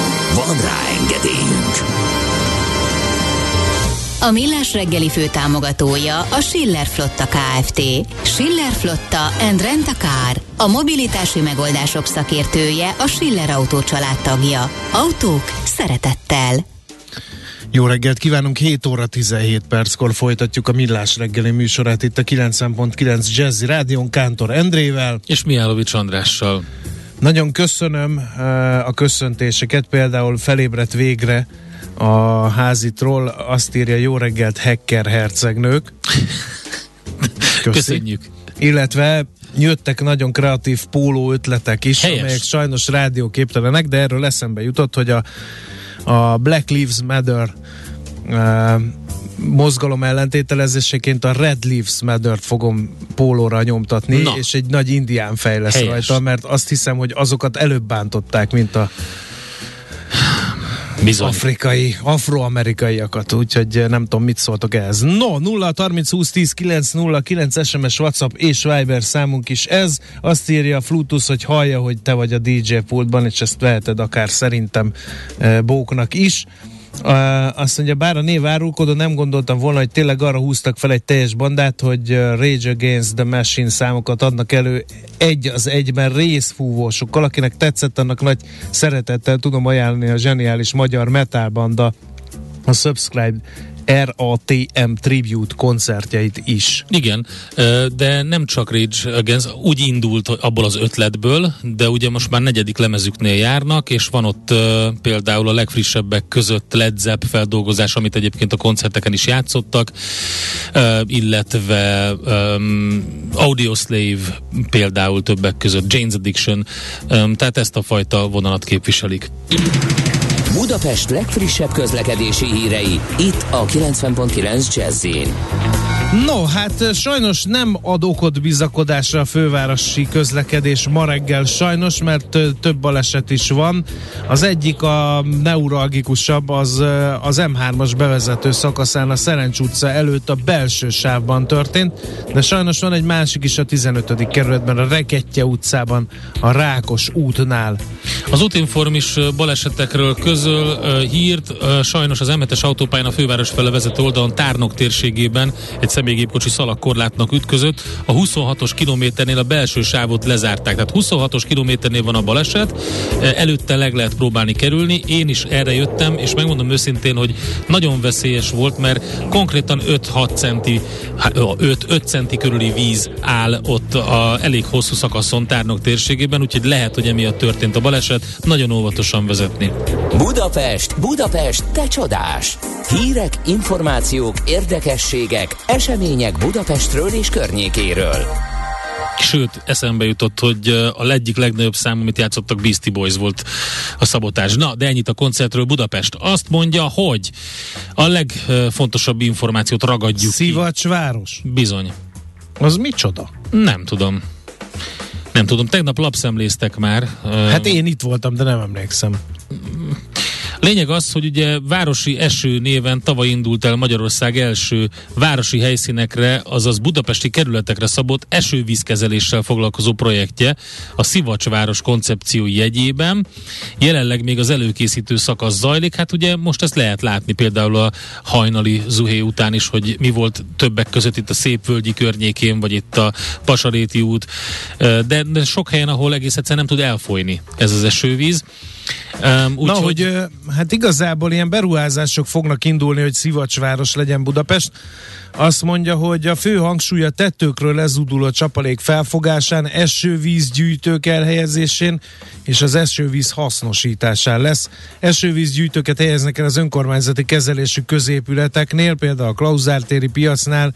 Van rá engedélyünk! A Millás reggeli fő támogatója a Schiller Flotta KFT. Schiller Flotta and Rent a Car. A mobilitási megoldások szakértője a Schiller Autó tagja. Autók szeretettel. Jó reggelt kívánunk, 7 óra 17 perckor folytatjuk a Millás reggeli műsorát itt a 90.9 Jazzy Rádion Kántor Endrével. És Mihálovics Andrással. Nagyon köszönöm a köszöntéseket, például felébredt végre a házitról, azt írja jó reggelt hacker hercegnők. Köszi. Köszönjük. Illetve jöttek nagyon kreatív póló ötletek is, Helyes. amelyek sajnos rádióképtelenek, de erről eszembe jutott, hogy a, a Black Lives Matter uh, mozgalom ellentételezéseként a Red Leaves Matter-t fogom pólóra nyomtatni, Na. és egy nagy indián fej lesz Helyes. rajta, mert azt hiszem, hogy azokat előbb bántották, mint a Bizony. afrikai, afroamerikaiakat, úgyhogy nem tudom, mit szóltok ehhez. No, 0 30 20 10 9 0 9 SMS, WhatsApp és Viber számunk is ez. Azt írja a Flutus, hogy hallja, hogy te vagy a DJ pultban, és ezt veheted akár szerintem eh, Bóknak is. Azt mondja, bár a név árulkodó, nem gondoltam volna, hogy tényleg arra húztak fel egy teljes bandát, hogy Rage Against the Machine számokat adnak elő egy az egyben részfúvósokkal, akinek tetszett, annak nagy szeretettel tudom ajánlani a zseniális magyar metal banda a Subscribe RATM Tribute koncertjeit is. Igen, de nem csak Rage Against, úgy indult abból az ötletből, de ugye most már negyedik lemezüknél járnak, és van ott például a legfrissebbek között Led Zepp feldolgozás, amit egyébként a koncerteken is játszottak, illetve um, Audioslave például többek között, Jane's Addiction, tehát ezt a fajta vonalat képviselik. Budapest legfrissebb közlekedési hírei, itt a 90.9 jazz No, hát sajnos nem ad okot bizakodásra a fővárosi közlekedés ma reggel sajnos, mert több baleset is van. Az egyik a neuralgikusabb, az az M3-as bevezető szakaszán a Szerencs utca előtt a belső sávban történt, de sajnos van egy másik is a 15. kerületben, a Reketje utcában, a Rákos útnál. Az Utinform is balesetekről közöl hírt, sajnos az M7-es autópályán a főváros fele vezető oldalon Tárnok térségében egy személygépkocsi szalagkorlátnak ütközött. A 26-os kilométernél a belső sávot lezárták, tehát 26-os kilométernél van a baleset, előtte leg lehet próbálni kerülni. Én is erre jöttem, és megmondom őszintén, hogy nagyon veszélyes volt, mert konkrétan 5-6 centi, 5-5 centi körüli víz áll ott a elég hosszú szakaszon Tárnok térségében, úgyhogy lehet, hogy emiatt történt a baleset, nagyon óvatosan vezetni. Budapest, Budapest, te csodás! Hírek, információk, érdekességek, események Budapestről és környékéről. Sőt, eszembe jutott, hogy a egyik legnagyobb szám, amit játszottak Beastie Boys volt a szabotás. Na, de ennyit a koncertről Budapest. Azt mondja, hogy a legfontosabb információt ragadjuk ki. Szivacsváros. Bizony. Az micsoda? Nem tudom. Nem tudom, tegnap lapszemléztek már. Hát én itt voltam, de nem emlékszem. Lényeg az, hogy ugye városi eső néven tavaly indult el Magyarország első városi helyszínekre, azaz budapesti kerületekre szabott esővízkezeléssel foglalkozó projektje a Szivacsváros koncepció jegyében. Jelenleg még az előkészítő szakasz zajlik, hát ugye most ezt lehet látni például a hajnali zuhé után is, hogy mi volt többek között itt a Szépvölgyi környékén, vagy itt a Pasaréti út, de, de sok helyen, ahol egész egyszerűen nem tud elfolyni ez az esővíz. Um, Na, hogy ö, hát igazából ilyen beruházások fognak indulni, hogy szivacsváros legyen Budapest. Azt mondja, hogy a fő hangsúly a tetőkről lezuduló csapalék felfogásán, esővízgyűjtők elhelyezésén és az esővíz hasznosításán lesz. Esővízgyűjtőket helyeznek el az önkormányzati kezelésű középületeknél, például a Klauzár téri piacnál,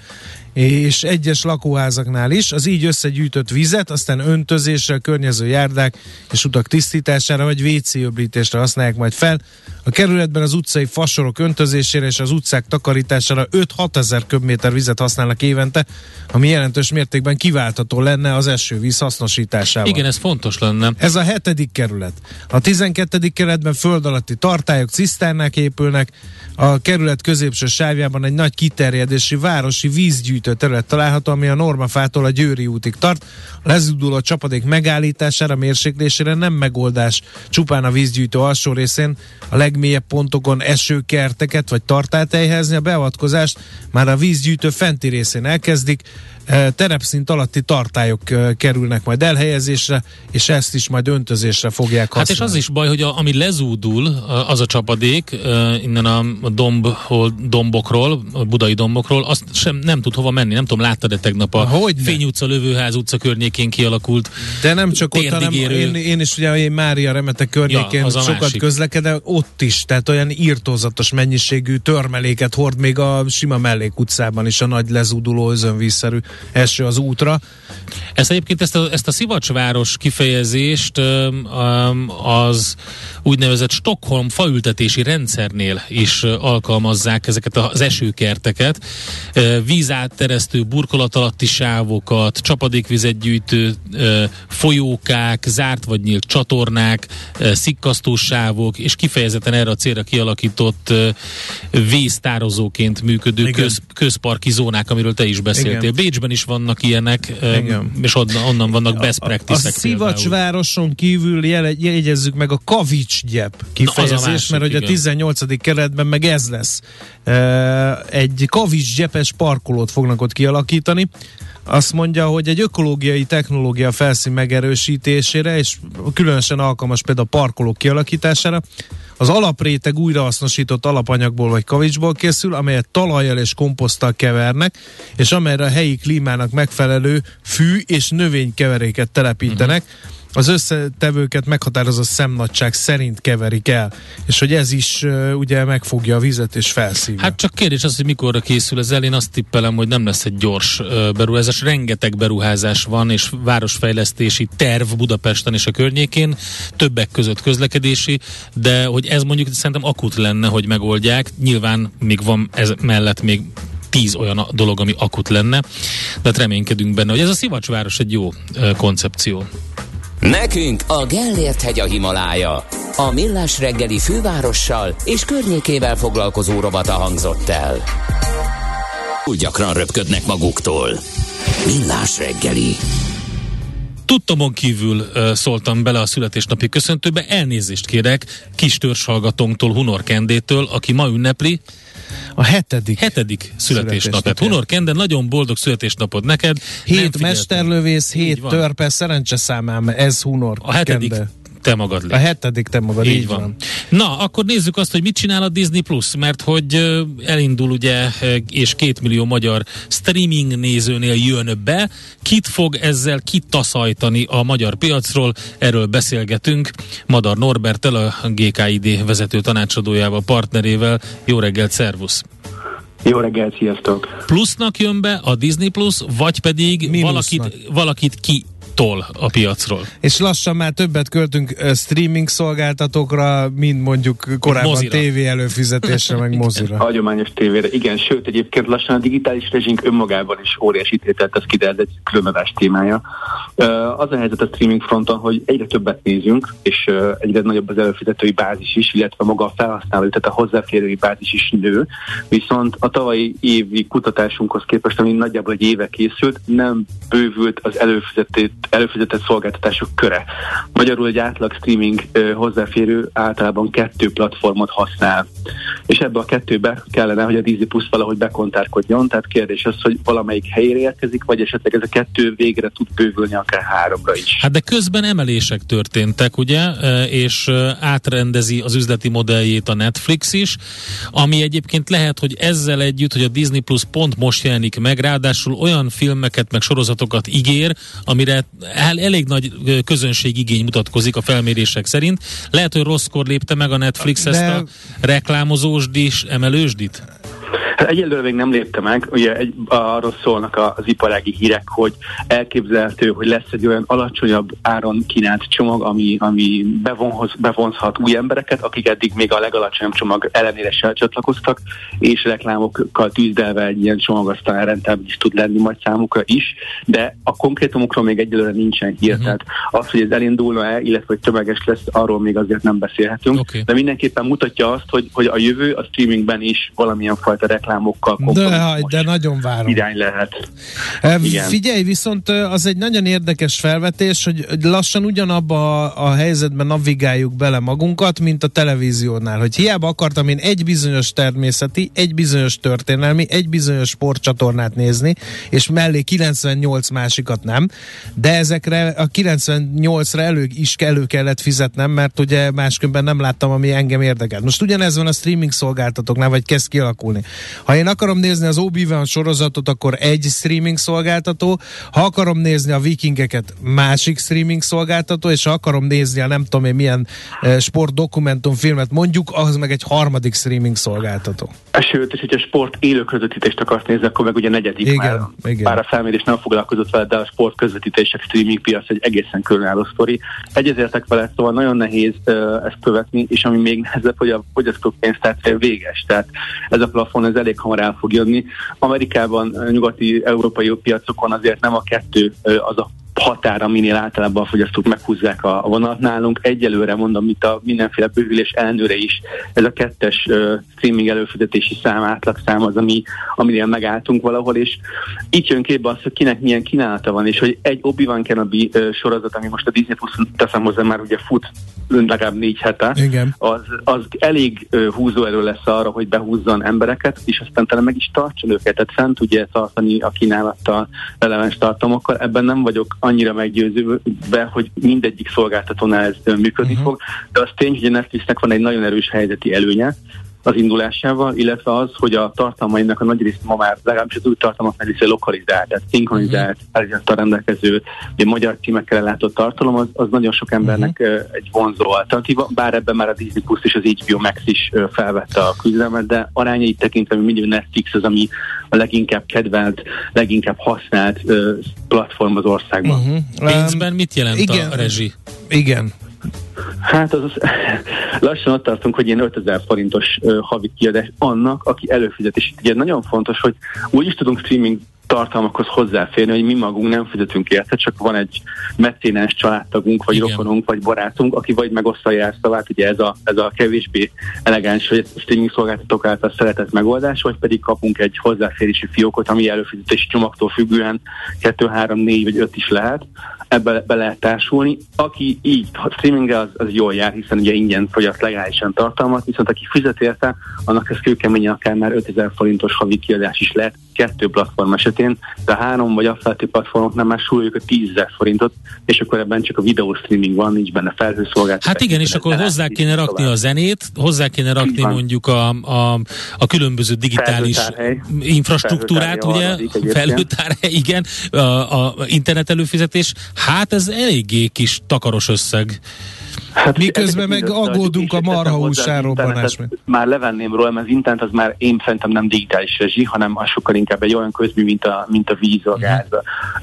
és egyes lakóházaknál is, az így összegyűjtött vizet, aztán öntözésre, környező járdák és utak tisztítására vagy WC öblítésre használják majd fel. A kerületben az utcai fasorok öntözésére és az utcák takarítására 5-6 ezer köbméter vizet használnak évente, ami jelentős mértékben kiváltható lenne az esővíz hasznosításával. Igen, ez fontos lenne. Ez a hetedik kerület. A tizenkettődik kerületben föld alatti tartályok, ciszternák épülnek, a kerület középső sávjában egy nagy kiterjedési városi vízgyűjtő terület található, ami a Normafától a Győri útig tart. A lezuduló csapadék megállítására, mérséklésére nem megoldás. Csupán a vízgyűjtő alsó részén a legmélyebb pontokon esőkerteket vagy tartályt helyezni. A beavatkozást már a vízgyűjtő fenti részén elkezdik, terepszint alatti tartályok eh, kerülnek majd elhelyezésre, és ezt is majd öntözésre fogják Hát használni. és az is baj, hogy a, ami lezúdul, a- az a csapadék innen a domb, dombokról, a budai dombokról, azt sem nem tud hova menni. Nem tudom, láttad-e tegnap a Hogyne. Fény utca, Lövőház utca környékén kialakult. De nem csak ott, hanem én, én is ugye én Mária Remete környékén Ja, sokat másik. közlekedek, ott is, tehát olyan írtózatos mennyiségű törmeléket hord még a sima mellékutcában utcában is a nagy lezúduló özönvízszerű eső az útra. Ezt egyébként ezt a, ezt a szivacsváros kifejezést az úgynevezett Stockholm faültetési rendszernél is alkalmazzák ezeket az esőkerteket. Vízátteresztő burkolat alatti sávokat, csapadékvizet gyűjtő folyókák, zárt vagy nyílt csatornák, szikkasztósávok, és kifejezetten erre a célra kialakított víztározóként működő köz, közparki zónák, amiről te is beszéltél. Igen. Bécsben is vannak ilyenek, Igen. és onnan, onnan vannak best practices A, a Szivacsvároson kívül jegyezzük meg a kavicsgyep kifejezést, másik, mert hogy a 18. keretben meg ez lesz. Egy kavicsgyepes parkolót fognak ott kialakítani, azt mondja, hogy egy ökológiai technológia felszín megerősítésére, és különösen alkalmas például a parkolók kialakítására, az alapréteg újrahasznosított alapanyagból vagy kavicsból készül, amelyet talajjal és komposzttal kevernek, és amelyre a helyi klímának megfelelő fű és növénykeveréket telepítenek. Uh-huh az összetevőket meghatározó szemnagyság szerint keverik el, és hogy ez is uh, ugye megfogja a vizet és felszívja. Hát csak kérdés az, hogy mikorra készül ez el, én azt tippelem, hogy nem lesz egy gyors uh, beruházás, rengeteg beruházás van, és városfejlesztési terv Budapesten és a környékén, többek között közlekedési, de hogy ez mondjuk szerintem akut lenne, hogy megoldják, nyilván még van ez mellett még tíz olyan dolog, ami akut lenne, de hát reménykedünk benne, hogy ez a Szivacsváros egy jó koncepció. Nekünk a Gellért hegy a Himalája. A Millás reggeli fővárossal és környékével foglalkozó rovata hangzott el. Úgy gyakran röpködnek maguktól. Millás reggeli. Tudtomon kívül uh, szóltam bele a születésnapi köszöntőbe, elnézést kérek kis törzshallgatónktól, Hunor Kendétől, aki ma ünnepli a hetedik. Hetedik születésnapot. Hunor Kende, nagyon boldog születésnapod neked. Hét mesterlövész, hét törpe, szerencse számám, ez Hunor A hetedik Kende te magad légy. A hetedik te magad, így, így van. van. Na, akkor nézzük azt, hogy mit csinál a Disney Plus, mert hogy elindul ugye, és két millió magyar streaming nézőnél jön be. Kit fog ezzel kitaszajtani a magyar piacról? Erről beszélgetünk. Madar Norbertel, a GKID vezető tanácsadójával, partnerével. Jó reggelt, szervusz! Jó reggelt, sziasztok! Plusznak jön be a Disney Plus, vagy pedig valakit, valakit ki tol a piacról. És lassan már többet költünk streaming szolgáltatókra, mint mondjuk korábban mozira. tévé előfizetésre, meg mozira. Hagyományos tévére, igen, sőt egyébként lassan a digitális rezsink önmagában is óriási tételt ez egy különadás témája. Az a helyzet a streaming fronton, hogy egyre többet nézünk, és egyre nagyobb az előfizetői bázis is, illetve maga a felhasználó, tehát a hozzáférői bázis is nő, viszont a tavalyi évi kutatásunkhoz képest, ami nagyjából egy éve készült, nem bővült az előfizetett előfizetett szolgáltatások köre. Magyarul egy átlag streaming hozzáférő általában kettő platformot használ. És ebbe a kettőbe kellene, hogy a Disney Plus valahogy bekontárkodjon, tehát kérdés az, hogy valamelyik helyére érkezik, vagy esetleg ez a kettő végre tud bővülni akár háromra is. Hát de közben emelések történtek, ugye, és átrendezi az üzleti modelljét a Netflix is, ami egyébként lehet, hogy ezzel együtt, hogy a Disney Plus pont most jelenik meg, ráadásul olyan filmeket, meg sorozatokat ígér, amire el, elég nagy közönségigény mutatkozik a felmérések szerint. Lehet, hogy rosszkor lépte meg a Netflix De... ezt a reklámozósdis, emelősdit? Hát egyelőre még nem lépte meg, ugye egy, arról szólnak az iparági hírek, hogy elképzelhető, hogy lesz egy olyan alacsonyabb áron kínált csomag, ami, ami bevonhoz, bevonzhat új embereket, akik eddig még a legalacsonyabb csomag ellenére se csatlakoztak, és reklámokkal tűzdelve egy ilyen csomag aztán is tud lenni majd számukra is, de a konkrétumokról még egyelőre nincsen hír, uh-huh. tehát az, hogy ez elindulna-e, illetve hogy tömeges lesz, arról még azért nem beszélhetünk, okay. de mindenképpen mutatja azt, hogy, hogy a jövő a streamingben is valamilyen fajta reklámokkal de, de nagyon várom. irány lehet. E, Igen. Figyelj, viszont az egy nagyon érdekes felvetés, hogy lassan ugyanabba a, a helyzetben navigáljuk bele magunkat, mint a televíziónál, hogy hiába akartam én egy bizonyos természeti, egy bizonyos történelmi, egy bizonyos sportcsatornát nézni, és mellé 98 másikat nem, de ezekre a 98-ra elő is elő kellett fizetnem, mert ugye máskülönben nem láttam, ami engem érdekel. Most ugyanez van a streaming szolgáltatóknál, vagy kezd kialakulni. Ha én akarom nézni az obi sorozatot, akkor egy streaming szolgáltató, ha akarom nézni a vikingeket, másik streaming szolgáltató, és ha akarom nézni a nem tudom én milyen e, sport dokumentumfilmet mondjuk, az meg egy harmadik streaming szolgáltató. Sőt, és hogyha sport élő közvetítést akarsz nézni, akkor meg ugye negyedik Igen, már, igen. bár a felmérés nem foglalkozott vele, de a sport közvetítések streaming piac egy egészen különálló sztori. Egyezértek vele, szóval nagyon nehéz uh, ezt követni, és ami még nehezebb, hogy a fogyasztók pénztárcája véges. Tehát ez a plafon ez elég hamar el fog jönni. Amerikában, nyugati európai piacokon azért nem a kettő az a határ, aminél általában a fogyasztók meghúzzák a, vonat nálunk. Egyelőre mondom, mint a mindenféle bővülés ellenőre is, ez a kettes uh, streaming előfizetési szám, átlagszám az, ami, aminél megálltunk valahol, és itt jön képbe az, hogy kinek milyen kínálata van, és hogy egy Obi-Wan Kenobi uh, sorozat, ami most a Disney Plus teszem hozzá, már ugye fut legalább négy hete, Igen. az, az elég uh, húzóerő lesz arra, hogy behúzzon embereket, és aztán talán meg is tartson őket, tehát fent tudja tartani a kínálattal, releváns tartalmakkal. Ebben nem vagyok annyira meggyőzőbe, hogy mindegyik szolgáltatónál ez működni uh-huh. fog, de az tény, hogy a Netflixnek van egy nagyon erős helyzeti előnye, az indulásával, illetve az, hogy a tartalmainak a nagy részt ma már legalábbis az új tartalmak nagy része lokalizált, tehát szinkronizált, uh-huh. rendelkező, ugye magyar címekkel ellátott tartalom, az, az nagyon sok embernek uh-huh. egy vonzó alternatíva, bár ebben már a Disney Plus és az HBO Max is felvette a küzdelmet, de arányait tekintve mindig a Netflix az, ami a leginkább kedvelt, leginkább használt platform az országban. Uh-huh. Pénzben mit jelent igen. a rezsi? Igen. Hát az, az lassan ott tartunk, hogy ilyen 5000 forintos uh, havi kiadás annak, aki előfizet. És ugye nagyon fontos, hogy úgy is tudunk streaming tartalmakhoz hozzáférni, hogy mi magunk nem fizetünk érte, csak van egy mecénás családtagunk, vagy Igen. rokonunk, vagy barátunk, aki vagy megoszta a jelszavát, ugye ez a, ez a kevésbé elegáns, a streaming szolgáltatók által szeretett megoldás, vagy pedig kapunk egy hozzáférési fiókot, ami előfizetési csomagtól függően 2, 3, 4 vagy 5 is lehet, ebbe be lehet társulni. Aki így ha streaming az, az jól jár, hiszen ugye ingyen fogyaszt legálisan tartalmat, viszont aki fizet érte, annak ez kőkeményen akár már 5000 forintos havi kiadás is lehet kettő platform esetén, de három vagy a feletti platformoknál már súlyoljuk a 10 forintot, és akkor ebben csak a videó streaming van, nincs benne felhőszolgáltatás. Hát igen, és akkor hozzá kéne rakni tovább. a zenét, hozzá kéne rakni mondjuk a, a, a különböző digitális Felhőtárhely. infrastruktúrát, Felhőtárhely ugye? Felhőtárhely, igen, a, a internet előfizetés. Hát ez eléggé kis takaros összeg. Hát Miközben meg aggódunk a összeadjuk, és marha teszem hozzá az húsárobbanás internetet Már levenném róla, mert az internet az már én szerintem nem digitális rezsi, hanem az sokkal inkább egy olyan közmű, mint a, mint a víz, a gáz,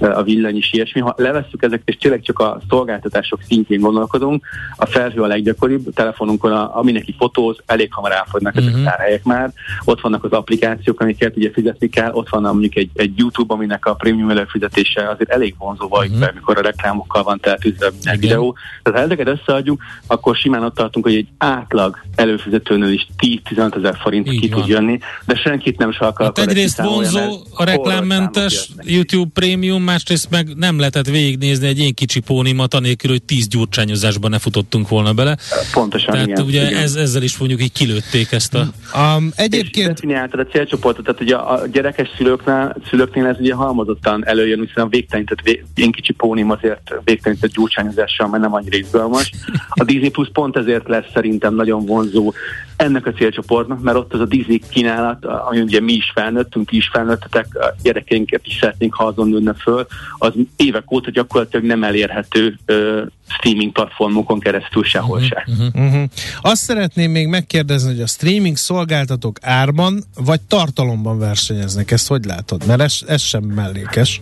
a, a villany és ilyesmi. Ha levesszük ezeket, és tényleg csak a szolgáltatások szintjén gondolkodunk, a felhő a leggyakoribb, telefonunkon, a, ami neki fotóz, elég hamar elfogynak ezek Mhm. a tárhelyek már. Ott vannak az applikációk, amiket ugye fizetni kell, ott van mondjuk egy, egy YouTube, aminek a prémium előfizetése azért elég vonzó vagy, Mhm. amikor a reklámokkal van teltűzve minden videó. Tehát ha ezeket összeadjuk, akkor simán ott tartunk, hogy egy átlag előfizetőnől is 10-15 ezer forint Így ki van. tud jönni, de senkit nem sarkal. Hát egyrészt vonzó a reklámmentes YouTube Premium, másrészt meg nem lehetett végignézni egy én kicsi pónimat, anélkül, hogy tíz gyurcsányozásban ne futottunk volna bele. Pontosan, Tehát igen. ugye igen. Ez, ezzel is mondjuk így kilőtték ezt a... Um, És egyébként definiáltad a célcsoportot, tehát ugye a gyerekes szülőknél, szülőknél ez ugye halmozottan előjön, hiszen a végtelenített, vég, én kicsi pónim azért végtelenített gyurcsányozással, mert nem annyira izgalmas. A Disney Plus pont ezért lesz szerintem nagyon vonzó ennek a célcsoportnak, mert ott az a Disney kínálat, ami ugye mi is felnőttünk, ti is felnőttetek, a gyerekeinket is szeretnénk, ha azon nőne föl, az évek óta gyakorlatilag nem elérhető ö, streaming platformokon keresztül sehol se. uh-huh. azt szeretném még megkérdezni, hogy a streaming szolgáltatók árban vagy tartalomban versenyeznek, ezt hogy látod? Mert ez, ez sem mellékes.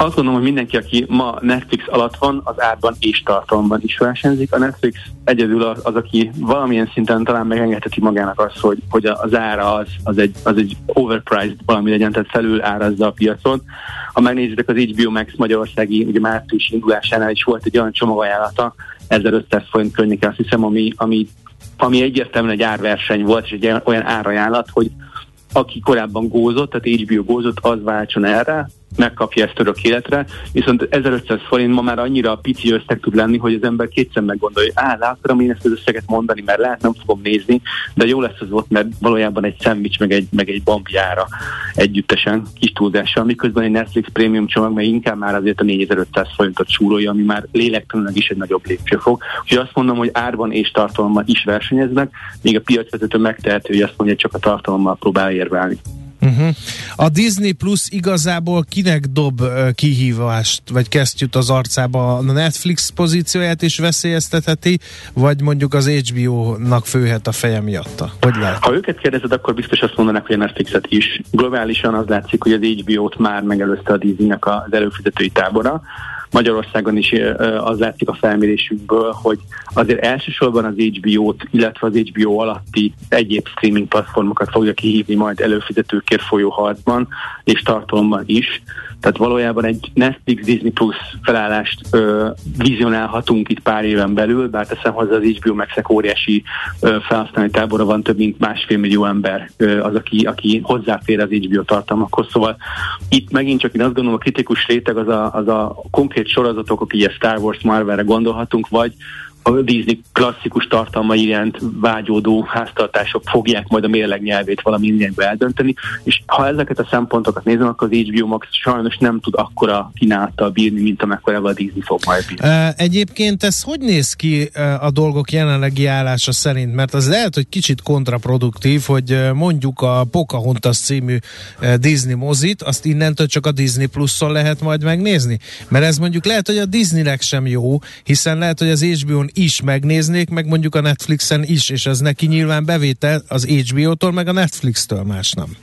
Azt gondolom, hogy mindenki, aki ma Netflix alatt van, az árban és tartalomban is versenyzik. A Netflix egyedül az, az aki valamilyen szinten talán megengedheti magának azt, hogy, hogy az ára az, az, egy, az egy overpriced valami legyen, tehát felül árazza a piacon. Ha megnézitek az HBO Max Magyarországi ugye március indulásánál is volt egy olyan csomagajánlata, 1500 forint környéke, azt hiszem, ami, ami, ami egyértelműen egy árverseny volt, és egy olyan árajánlat, hogy aki korábban gózott, tehát HBO gózott, az váltson erre, megkapja ezt örök életre, viszont 1500 forint ma már annyira pici összeg tud lenni, hogy az ember kétszer meggondolja, hogy á, le akarom én ezt az összeget mondani, mert lehet nem fogom nézni, de jó lesz az ott, mert valójában egy szendvics meg egy, meg egy bambjára együttesen, kis túlzással, miközben egy Netflix prémium csomag, meg inkább már azért a 4500 forintot súrolja, ami már lélektanilag is egy nagyobb lépcsőfok. Úgyhogy azt mondom, hogy árban és tartalommal is versenyeznek, még a piacvezető megtehető, hogy azt mondja, hogy csak a tartalommal próbál érvelni. Uh-huh. A Disney Plus igazából kinek dob kihívást, vagy kesztyűt az arcába? A Netflix pozícióját is veszélyeztetheti, vagy mondjuk az HBO-nak főhet a feje miatta? Hogy lehet? Ha őket kérdezed, akkor biztos azt mondanak, hogy a Netflixet is. Globálisan az látszik, hogy az HBO-t már megelőzte a Disneynek az előfizetői tábora. Magyarországon is az látszik a felmérésünkből, hogy azért elsősorban az HBO-t, illetve az HBO alatti egyéb streaming platformokat fogja kihívni majd előfizetőkért folyó harcban és tartalomban is. Tehát valójában egy Netflix Disney Plus felállást ö, vizionálhatunk itt pár éven belül, bár teszem hozzá az HBO max óriási ö, felhasználói tábora van, több mint másfél millió ember ö, az, aki, aki hozzáfér az HBO tartalmakhoz. Szóval itt megint csak én azt gondolom, a kritikus réteg az a, az a konkrét sorozatok, akik a Star Wars Marvelre gondolhatunk, vagy a Disney klasszikus tartalma iránt vágyódó háztartások fogják majd a mérleg nyelvét valami irányba eldönteni, és ha ezeket a szempontokat nézem, akkor az HBO Max sajnos nem tud akkora kínálattal bírni, mint amekkorával a Disney fog majd bírni. Egyébként ez hogy néz ki a dolgok jelenlegi állása szerint? Mert az lehet, hogy kicsit kontraproduktív, hogy mondjuk a Pocahontas című Disney mozit, azt innentől csak a Disney Plus-on lehet majd megnézni? Mert ez mondjuk lehet, hogy a Disneynek sem jó, hiszen lehet, hogy az HBO-n is megnéznék, meg mondjuk a Netflixen is, és ez neki nyilván bevétel az HBO-tól, meg a Netflix-től más nem.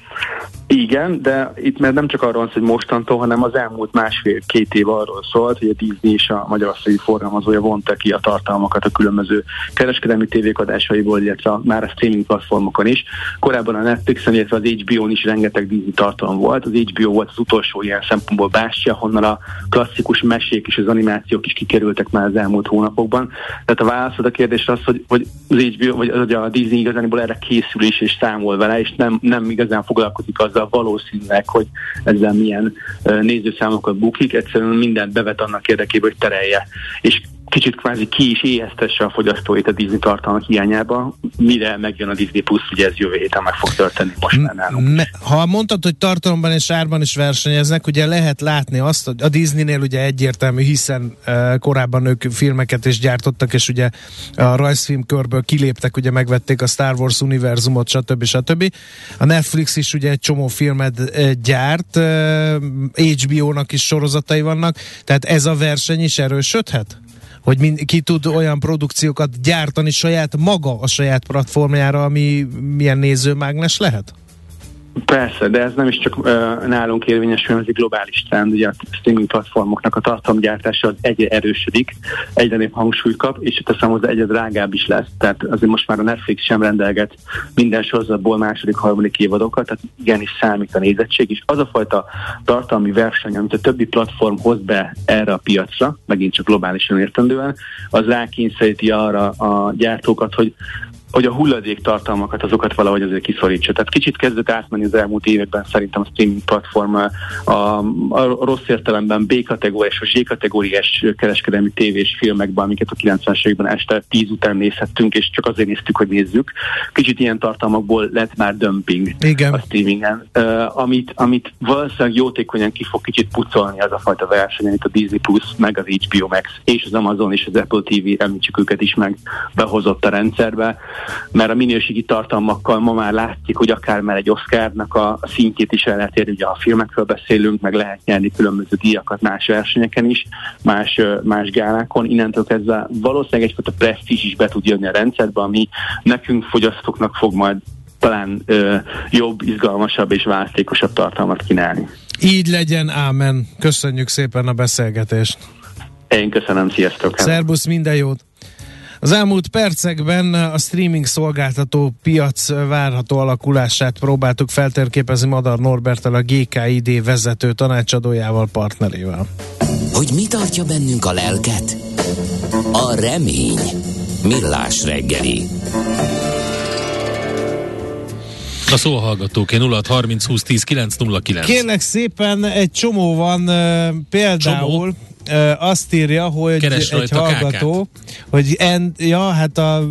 Igen, de itt mert nem csak arról van hogy mostantól, hanem az elmúlt másfél-két év arról szólt, hogy a Disney és a magyarországi forgalmazója vonta ki a tartalmakat a különböző kereskedelmi tévékadásaiból, illetve már a streaming platformokon is. Korábban a Netflixen, illetve az HBO-n is rengeteg Disney tartalom volt. Az HBO volt az utolsó ilyen szempontból bástya, honnan a klasszikus mesék és az animációk is kikerültek már az elmúlt hónapokban. Tehát a válaszod a kérdésre az, hogy, hogy az HBO, vagy a Disney igazániból erre készül is és számol vele, és nem, nem igazán foglalkozik azzal, valószínűleg, hogy ezzel milyen nézőszámokat bukik, egyszerűen mindent bevet annak érdekében, hogy terelje. És kicsit kvázi ki is éheztesse a fogyasztóit a Disney tartalmak hiányába, mire megjön a Disney Plus, ugye ez jövő héten meg fog történni most már. Ha mondtad, hogy tartalomban és árban is versenyeznek, ugye lehet látni azt, hogy a Disneynél ugye egyértelmű, hiszen uh, korábban ők filmeket is gyártottak, és ugye a rajzfilm körből kiléptek, ugye megvették a Star Wars univerzumot, stb. stb. A Netflix is ugye egy csomó filmet uh, gyárt, uh, HBO-nak is sorozatai vannak, tehát ez a verseny is erősödhet? Hogy mind, ki tud olyan produkciókat gyártani saját maga a saját platformjára, ami milyen nézőmágnes lehet? Persze, de ez nem is csak uh, nálunk érvényesül, ez egy globális trend, ugye a streaming platformoknak a tartalomgyártása az egyre erősödik, egyre nép hangsúlyt kap, és teszem hozzá egyre drágább is lesz, tehát azért most már a Netflix sem rendelget minden sorozatból második, harmadik évadokat, tehát igenis számít a nézettség, és az a fajta tartalmi verseny, amit a többi platform hoz be erre a piacra, megint csak globálisan értendően, az rákényszeríti arra a gyártókat, hogy hogy a hulladék tartalmakat, azokat valahogy azért kiszorítsa. Tehát kicsit kezdett átmenni az elmúlt években szerintem a streaming platform a, a rossz értelemben B kategóriás vagy Z kategóriás kereskedelmi tévés filmekben, amiket a 90-es években este 10 után nézhettünk, és csak azért néztük, hogy nézzük. Kicsit ilyen tartalmakból lett már dumping Igen. a streamingen, uh, amit, amit valószínűleg jótékonyan ki fog kicsit pucolni az a fajta verseny, amit a Disney Plus, meg az HBO Max, és az Amazon és az Apple TV, említsük őket is meg, behozott a rendszerbe mert a minőségi tartalmakkal ma már látjuk, hogy akár már egy Oscarnak a szintjét is el lehet érni, ugye a filmekről beszélünk, meg lehet nyerni különböző díjakat más versenyeken is, más, más gálákon, innentől kezdve valószínűleg egyfajta presztízs is be tud jönni a rendszerbe, ami nekünk fogyasztóknak fog majd talán ö, jobb, izgalmasabb és választékosabb tartalmat kínálni. Így legyen, ámen. Köszönjük szépen a beszélgetést. Én köszönöm, sziasztok! Szerbusz, minden jót! Az elmúlt percekben a streaming szolgáltató piac várható alakulását próbáltuk feltérképezni Madar Norbertel, a GKID vezető tanácsadójával, partnerével. Hogy mi tartja bennünk a lelket? A remény. Millás reggeli. A szó a hallgatók, 0 30 20 10 9 09. Kérlek szépen, egy csomó van, például... Csomó? Azt írja, hogy Keres egy hallgató, hogy en, ja, hát a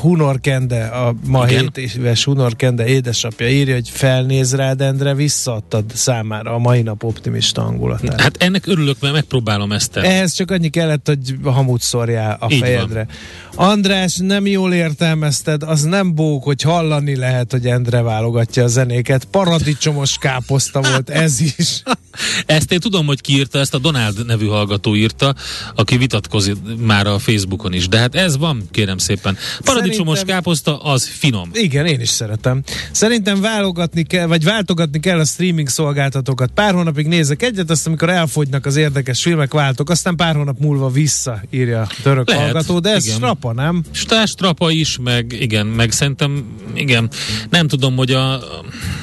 Hunor Kende, a ma Igen. 7 éves Hunor Kende édesapja írja, hogy felnéz rád, Endre, visszaadtad számára a mai nap optimista hangulatát. Hát ennek örülök, mert megpróbálom ezt el. Ehhez csak annyi kellett, hogy hamut szórjál a Így fejedre. András, nem jól értelmezted, az nem bók, hogy hallani lehet, hogy Endre válogatja a zenéket. Paradicsomos káposzta volt ez is. Ezt én tudom, hogy ki írta, ezt a Donald nevű hallgató írta, aki vitatkozik már a Facebookon is. De hát ez van, kérem szépen. Paradicsomos Szerintem- káposzta, az finom. Igen, én is szeretem. Szerintem válogatni kell, vagy váltogatni kell a streaming szolgáltatókat. Pár hónapig nézek egyet, azt amikor elfogynak az érdekes filmek, váltok, aztán pár hónap múlva vissza, írja a török Lehet, hallgató, de ez igen. strapa, nem? Stás trapa is, meg igen, meg szerintem, igen, nem tudom, hogy a,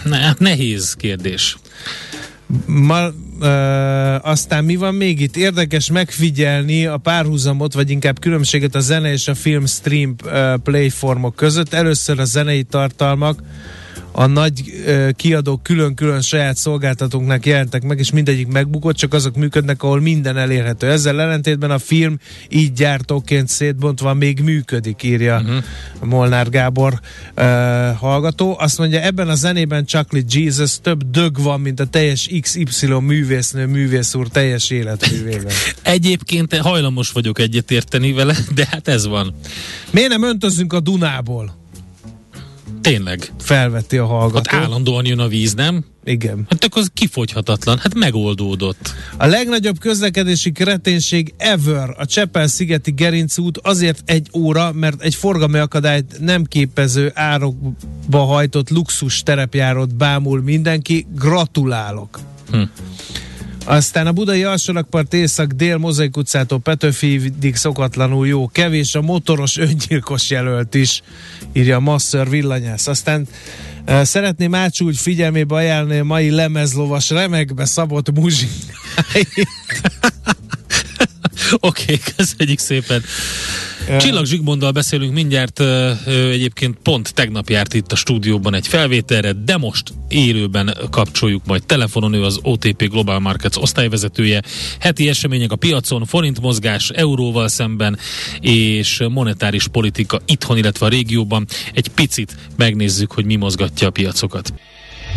ne, hát nehéz kérdés. Ma, ö, aztán mi van még itt? Érdekes megfigyelni a párhuzamot, vagy inkább különbséget a zene és a film stream playformok között. Először a zenei tartalmak a nagy kiadók külön-külön saját szolgáltatóknak jelentek meg, és mindegyik megbukott, csak azok működnek, ahol minden elérhető. Ezzel ellentétben a film így gyártóként szétbontva még működik, írja uh-huh. Molnár Gábor ö, hallgató. Azt mondja, ebben a zenében Chuckly Jesus több dög van, mint a teljes XY művésznő művész úr teljes életművében. Egyébként hajlamos vagyok egyetérteni vele, de hát ez van. Miért nem öntözünk a Dunából? Tényleg. Felveti a hallgató. állandóan jön a víz, nem? Igen. Hát akkor az kifogyhatatlan. Hát megoldódott. A legnagyobb közlekedési kreténség ever a Csepel-szigeti Gerinc út azért egy óra, mert egy forgalmi akadályt nem képező árokba hajtott luxus terepjárót bámul mindenki. Gratulálok! Hm. Aztán a budai alsórakpart észak-dél Mozaik utcától Petőfidig szokatlanul jó. Kevés a motoros öngyilkos jelölt is, írja a Masszer villanyász. Aztán uh, szeretném Ácsúgy figyelmébe ajánlani a mai lemezlovas remekbe szabott muzsikáit. Oké, okay, köszönjük szépen. Csillag Zsigmonddal beszélünk mindjárt, ö, egyébként pont tegnap járt itt a stúdióban egy felvételre, de most élőben kapcsoljuk majd telefonon, ő az OTP Global Markets osztályvezetője. Heti események a piacon, forintmozgás euróval szemben, és monetáris politika itthon, illetve a régióban. Egy picit megnézzük, hogy mi mozgatja a piacokat.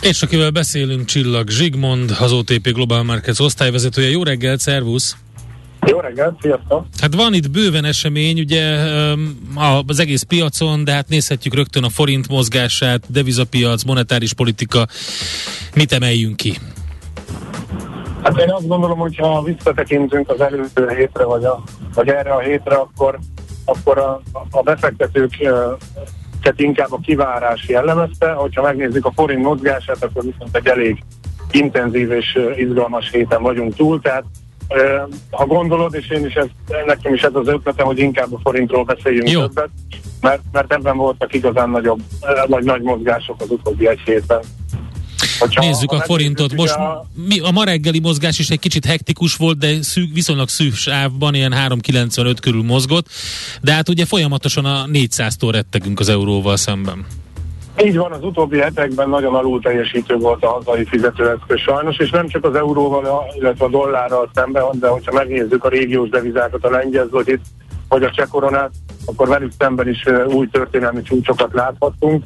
És akivel beszélünk, Csillag Zsigmond, az OTP Global Markets osztályvezetője. Jó reggelt, szervusz! Jó reggelt, sziasztok! Hát van itt bőven esemény, ugye az egész piacon, de hát nézhetjük rögtön a forint mozgását, devizapiac, monetáris politika. Mit emeljünk ki? Hát én azt gondolom, hogy ha visszatekintünk az előző hétre, vagy, a, vagy erre a hétre, akkor, akkor a, a befektetők tehát inkább a kivárás jellemezte. Hogyha megnézzük a forint mozgását, akkor viszont egy elég intenzív és izgalmas héten vagyunk túl, tehát ha gondolod, és én is ez, nekem is ez az ötletem, hogy inkább a forintról beszéljünk Jó. többet, mert, mert ebben voltak igazán nagyobb, vagy nagy mozgások az utóbbi egy hétben. Hogyha- Nézzük ha a forintot. Most a- mi, a ma reggeli mozgás is egy kicsit hektikus volt, de szűk, viszonylag szűk sávban, ilyen 3,95 körül mozgott. De hát ugye folyamatosan a 400-tól rettegünk az euróval szemben. Így van, az utóbbi hetekben nagyon alul teljesítő volt a hazai fizetőeszköz sajnos, és nem csak az euróval, illetve a dollárral szemben, de hogyha megnézzük a régiós devizákat, a lengyel zlotyit, vagy a cseh koronát, akkor velük szemben is új történelmi csúcsokat láthattunk.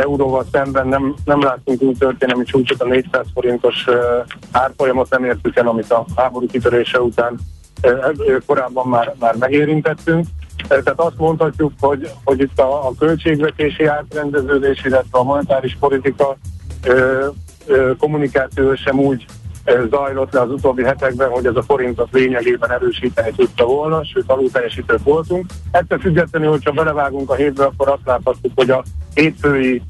Euróval szemben nem, nem láttunk új történelmi csúcsot, a 400 forintos ö, árfolyamot nem értük el, amit a háború kitörése után ö, korábban már, már megérintettünk. Tehát azt mondhatjuk, hogy, hogy itt a, a költségvetési átrendeződés, illetve a monetáris politika kommunikáció sem úgy zajlott le az utóbbi hetekben, hogy ez a forintot lényegében erősíteni tudta volna, sőt alul teljesítők voltunk. Ettől függetlenül, hogyha belevágunk a hétbe, akkor azt láthatjuk, hogy a hétfői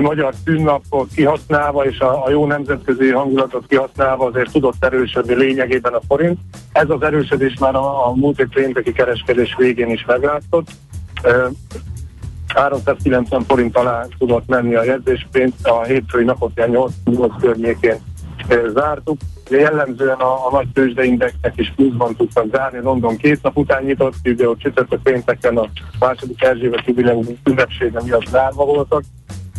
magyar szünnapot kihasználva és a, a jó nemzetközi hangulatot kihasználva azért tudott erősödni lényegében a forint. Ez az erősödés már a, a múlt egy pénteki kereskedés végén is meglátszott. Ö, 390 forint alá tudott menni a jegyzéspénz, a hétfői napot ilyen 8, 8 környékén zártuk. Jellemzően a, a nagy tőzsdeindexnek is pluszban tudtak zárni, London két nap után nyitott, ugye ott csütörtök pénteken a második Erzsébet jubileum ünnepsége miatt zárva voltak,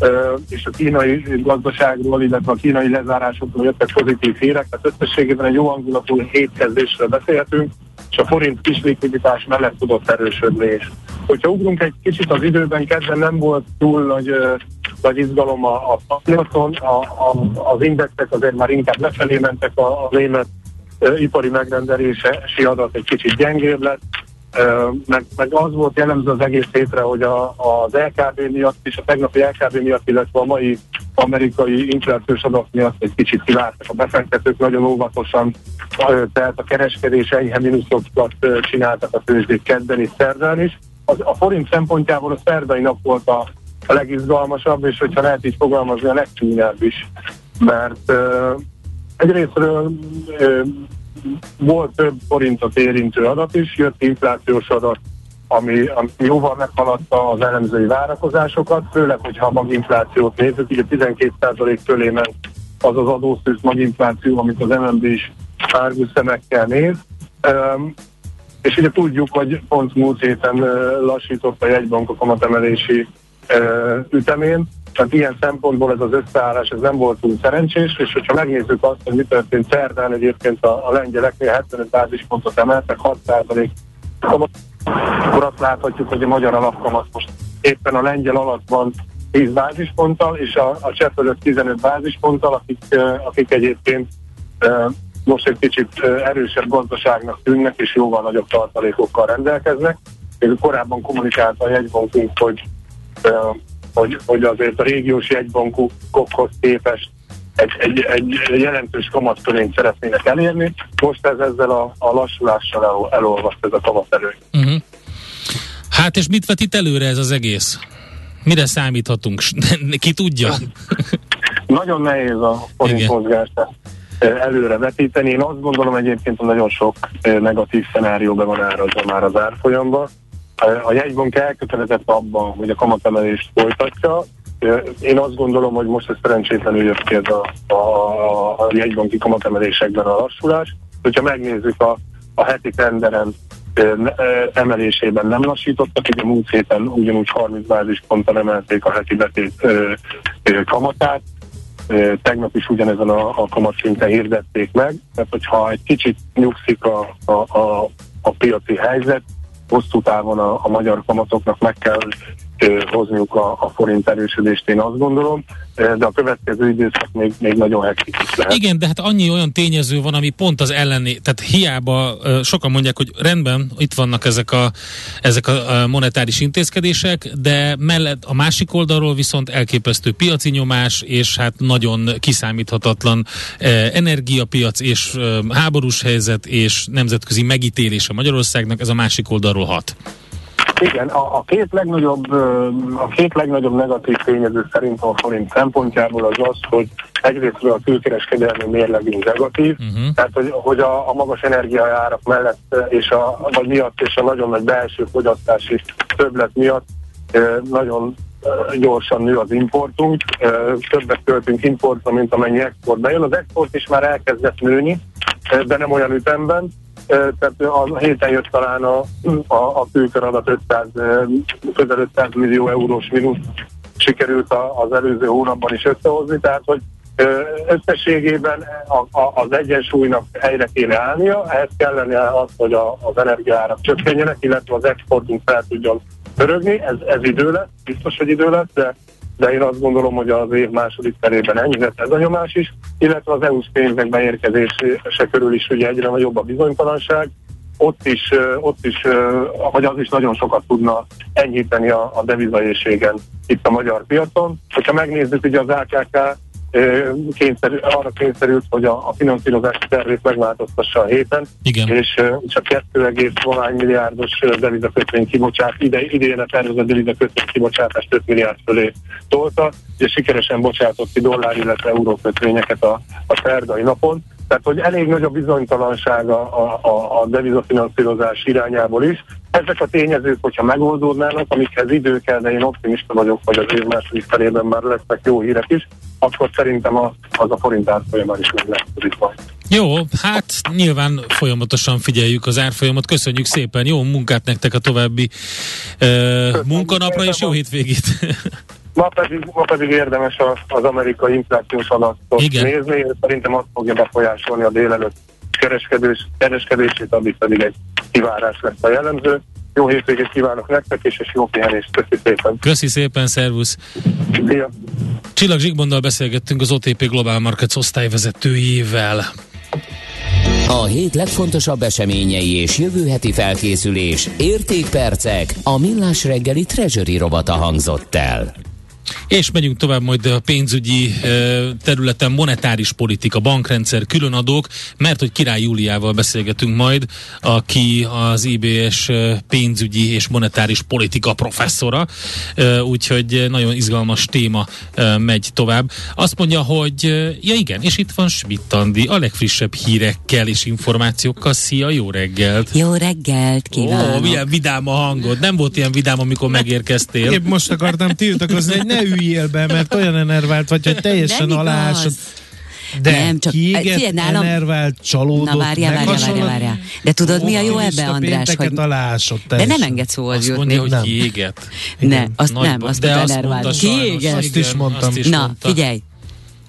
Ö, és a kínai gazdaságról, illetve a kínai lezárásokról jöttek pozitív hírek, tehát összességében egy jó hangulatú hétkezdésről beszélhetünk, és a forint kis likviditás mellett tudott erősödni is. Hogyha ugrunk egy kicsit az időben, kedden nem volt túl nagy, nagy izgalom a, a a, a, az indexek azért már inkább lefelé mentek, a, a német ö, ipari megrendelési adat egy kicsit gyengébb lett, Ö, meg, meg az volt jellemző az egész hétre, hogy a, az LKB miatt és a tegnapi LKB miatt, illetve a mai amerikai inflációs adat miatt egy kicsit kiváltak a befektetők, nagyon óvatosan, tehát a kereskedés enyhe mínuszokat csináltak a tőzsdék kedden és szerdán is. Az, a forint szempontjából a szerdai nap volt a, a legizgalmasabb, és hogyha lehet így fogalmazni, a legcsúnyább is, mert ö, egyrésztről ö, volt több forintot érintő adat is, jött inflációs adat, ami, ami jóval meghaladta az elemzői várakozásokat, főleg, hogyha a maginflációt nézzük, ugye 12% fölé ment az az adószűz maginfláció, amit az MNB is árgus szemekkel néz. Um, és ugye tudjuk, hogy pont múlt héten uh, lassított a jegybank a kamatemelési uh, ütemén, tehát ilyen szempontból ez az összeállás ez nem volt túl szerencsés, és hogyha megnézzük azt, hogy mi történt szerdán, egyébként a, a lengyeleknél 75 bázispontot emeltek, 6 kamat, akkor azt láthatjuk, hogy a magyar alapkamat most éppen a lengyel alatt van 10 bázisponttal, és a, a cseh fölött 15 bázisponttal, akik, akik egyébként most egy kicsit erősebb gazdaságnak tűnnek, és jóval nagyobb tartalékokkal rendelkeznek. Még korábban kommunikálta a jegybankunk, hogy hogy, hogy azért a régiós jegybankokhoz képest egy, egy, egy jelentős kamatkörényt szeretnének elérni. Most ez ezzel a, a lassulással el, elolvaszt ez a kamaterő. Uh-huh. Hát és mit vet itt előre ez az egész? Mire számíthatunk? Ki tudja? Nagyon nehéz a forint mozgást előre vetíteni. Én azt gondolom egyébként, hogy nagyon sok negatív szenárió be van árazva már az árfolyamban. A jegybank elkötelezett abban, hogy a kamatemelést folytatja. Én azt gondolom, hogy most ez szerencsétlenül jött ki ez a, a, a jegybanki kamatemelésekben a lassulás. Hogyha megnézzük a, a heti tenderen emelésében nem lassítottak, ugye múlt héten ugyanúgy 30% bázisponttal emelték a heti betét kamatát, tegnap is ugyanezen a, a kamatszinten hirdették meg, tehát hogyha egy kicsit nyugszik a, a, a, a piaci helyzet, hosszú távon a, a magyar kamatoknak meg kell hozniuk a, a forint erősödést, én azt gondolom, de a következő időszak még, még nagyon hektikus lehet. Igen, de hát annyi olyan tényező van, ami pont az ellené, tehát hiába sokan mondják, hogy rendben, itt vannak ezek a, ezek a monetáris intézkedések, de mellett a másik oldalról viszont elképesztő piaci nyomás, és hát nagyon kiszámíthatatlan energiapiac, és háborús helyzet, és nemzetközi megítélés a Magyarországnak, ez a másik oldalról hat. Igen, a, a, két legnagyobb, a két legnagyobb negatív tényező szerint a forint szempontjából az az, hogy egyrészt a külkereskedelmi mérlegünk negatív, uh-huh. tehát hogy, hogy a, a magas energiaárak mellett és a, vagy miatt és a nagyon nagy belső fogyasztási többlet miatt nagyon gyorsan nő az importunk, többet költünk importra, mint amennyi export bejön. Az export is már elkezdett nőni, de nem olyan ütemben, tehát a héten jött talán a, a, a főkör adat 500, közel 500 millió eurós mínusz sikerült az előző hónapban is összehozni, tehát hogy összességében a, a, az egyensúlynak helyre kéne állnia, ehhez kellene az, hogy a, az energiárak csökkenjenek, illetve az exportunk fel tudjon pörögni, ez, ez idő lesz, biztos, hogy idő lesz, de de én azt gondolom, hogy az év második felében ennyi lesz ez a nyomás is, illetve az EU-s pénznek beérkezése körül is ugye egyre nagyobb a bizonytalanság, ott is, ott is, hogy az is nagyon sokat tudna enyhíteni a, a devizaéségen itt a magyar piacon. Hogyha megnézzük, ugye az AKK kényszerű, arra kényszerült, hogy a, a finanszírozási tervét megváltoztassa a héten, Igen. és csak 2, valány milliárdos devizakötvény kibocsát, ide, idén a tervezett devizakötvény kibocsátást 5 milliárd fölé tolta, és sikeresen bocsátott ki dollár, illetve eurókötvényeket a, a szerdai napon. Tehát, hogy elég nagy a bizonytalanság a, a, a, a devizafinanszírozás irányából is. Ezek a tényezők, hogyha megoldódnának, amikhez idő kell, de én optimista vagyok, hogy az év második felében már lesznek jó hírek is, akkor szerintem a, az a forint árfolyamán is meg lesz majd. Jó, hát nyilván folyamatosan figyeljük az árfolyamot. Köszönjük szépen, jó munkát nektek a további uh, munkanapra, és jó hétvégét! Ma pedig, ma pedig érdemes az amerikai inflációs adatot Igen. nézni, és szerintem azt fogja befolyásolni a délelőtt kereskedés, kereskedését, addig pedig egy kivárás lesz a jellemző. Jó hétvégét kívánok nektek is, és jó pihenést. Köszi szépen. Köszi szépen, szervusz! Szia. Csillag Zsigmonddal beszélgettünk az OTP Global Markets osztályvezetőjével. A hét legfontosabb eseményei és jövő heti felkészülés, értékpercek, a millás reggeli treasury robata hangzott el. És megyünk tovább majd a pénzügyi területen monetáris politika, bankrendszer, különadók, mert hogy Király Júliával beszélgetünk majd, aki az IBS pénzügyi és monetáris politika professzora, úgyhogy nagyon izgalmas téma megy tovább. Azt mondja, hogy ja igen, és itt van Schmidt Andi, a legfrissebb hírekkel és információkkal. Szia, jó reggelt! Jó reggelt kívánok! Ó, milyen vidám a hangod. Nem volt ilyen vidám, amikor megérkeztél. Épp most akartam tiltakozni, hogy ne üljél be, mert olyan enervált vagy, hogy teljesen alásod. De Nem, csak- kiégett, figyelj, nálam- enervált, csalódott, Na várjál, várjál, várjál, várjál. De tudod, mi a jó ebbe, András, hogy alásod de nem enged szóhoz Azt jutni. mondja, hogy Nem. kiégett. Ne, azt Nagy nem, azt mondta enervált. Kiégett. Azt is mondtam. Na, figyelj,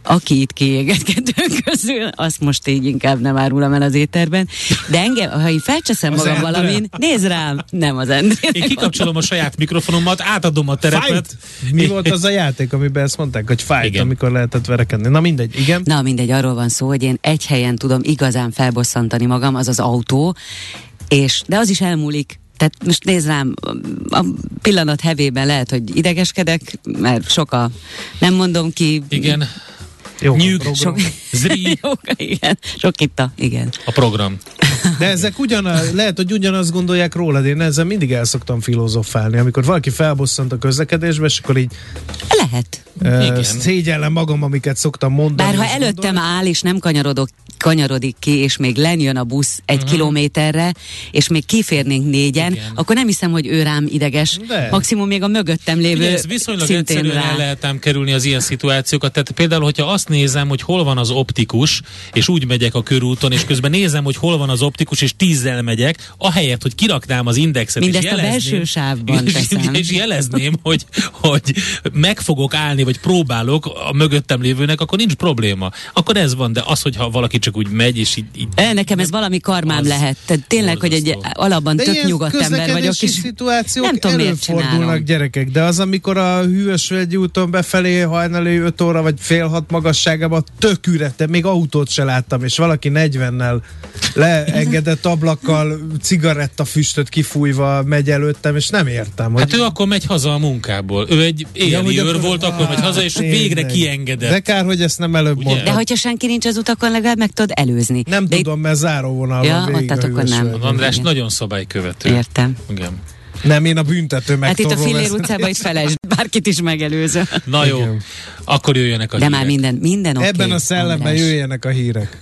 aki itt kiégett kettőnk közül, azt most így inkább nem árulom el az étterben. De engem, ha én felcseszem magam Endre. valamin, nézd rám, nem az Endre. Én kikapcsolom a saját mikrofonomat, átadom a terepet. Fight! Mi volt az a játék, amiben ezt mondták, hogy fight, Igen. amikor lehetett verekedni? Na mindegy, igen. Na mindegy, arról van szó, hogy én egy helyen tudom igazán felbosszantani magam, az az autó, és, de az is elmúlik. Tehát most nézd rám, a pillanat hevében lehet, hogy idegeskedek, mert sok a, nem mondom ki. Igen, Jó, Nyűg, program. Sok, Zri. Jó, igen, sok itt a, igen. a program. De ezek ugyanaz, lehet, hogy ugyanazt gondolják rólad. Én ezzel mindig el szoktam filozofálni, amikor valaki felbosszant a közlekedésbe, és akkor így Lehet. Igen. uh, szégyellem magam, amiket szoktam mondani. Bár ha előttem gondolni. áll, és nem kanyarodok, kanyarodik ki, és még lenjön a busz egy uh-huh. kilométerre, és még kiférnénk négyen, Igen. akkor nem hiszem, hogy ő rám ideges. De. Maximum még a mögöttem lévő Ugye ez viszonylag szintén egyszerűen rá. el lehet ám kerülni az ilyen szituációkat. Tehát például, hogyha azt nézem, hogy hol van az optikus, és úgy megyek a körúton, és közben nézem, hogy hol van az optikus, és tízzel megyek, ahelyett, hogy kiraknám az indexet, Mindezt és a jelezném, belső sávban és, teszem. és jelezném, hogy, hogy meg fogok állni, vagy próbálok a mögöttem lévőnek, akkor nincs probléma. Akkor ez van, de az, hogyha valaki csak úgy megy, és így, így E, Nekem ez valami karmám Az lehet. Tehát tényleg, hogy egy borzasztó. alapban De tök nyugodt ember vagyok, és szituációk nem tudom, miért csinálom. gyerekek, de az, amikor a Hűvösvölgyi úton befelé hajnali 5 óra vagy fél hat magasságában tök üres, de még autót se láttam, és valaki 40-nel leengedett ablakkal cigarettafüstöt kifújva megy előttem, és nem értem, hogy Hát ő akkor megy haza a munkából. Ő egy éjjeli hogy őr volt, akkor megy haza, és Tényleg. végre kiengedett. De kár, hogy ezt nem előbb Ugye? mondtam. De hogyha senki nincs az utakon, legalább meg tudod előzni. Nem De tudom, mert záróvonal Ja, végig ott a tehát akkor nem. András nagyon szabálykövető. Értem. Igen. Nem, én a büntető Hát itt a Fillér utcában itt felesd, bárkit is megelőző. Na jó, Igen. akkor jöjjenek a De hírek. már minden, minden oké. Ebben a szellemben András. jöjjenek a hírek.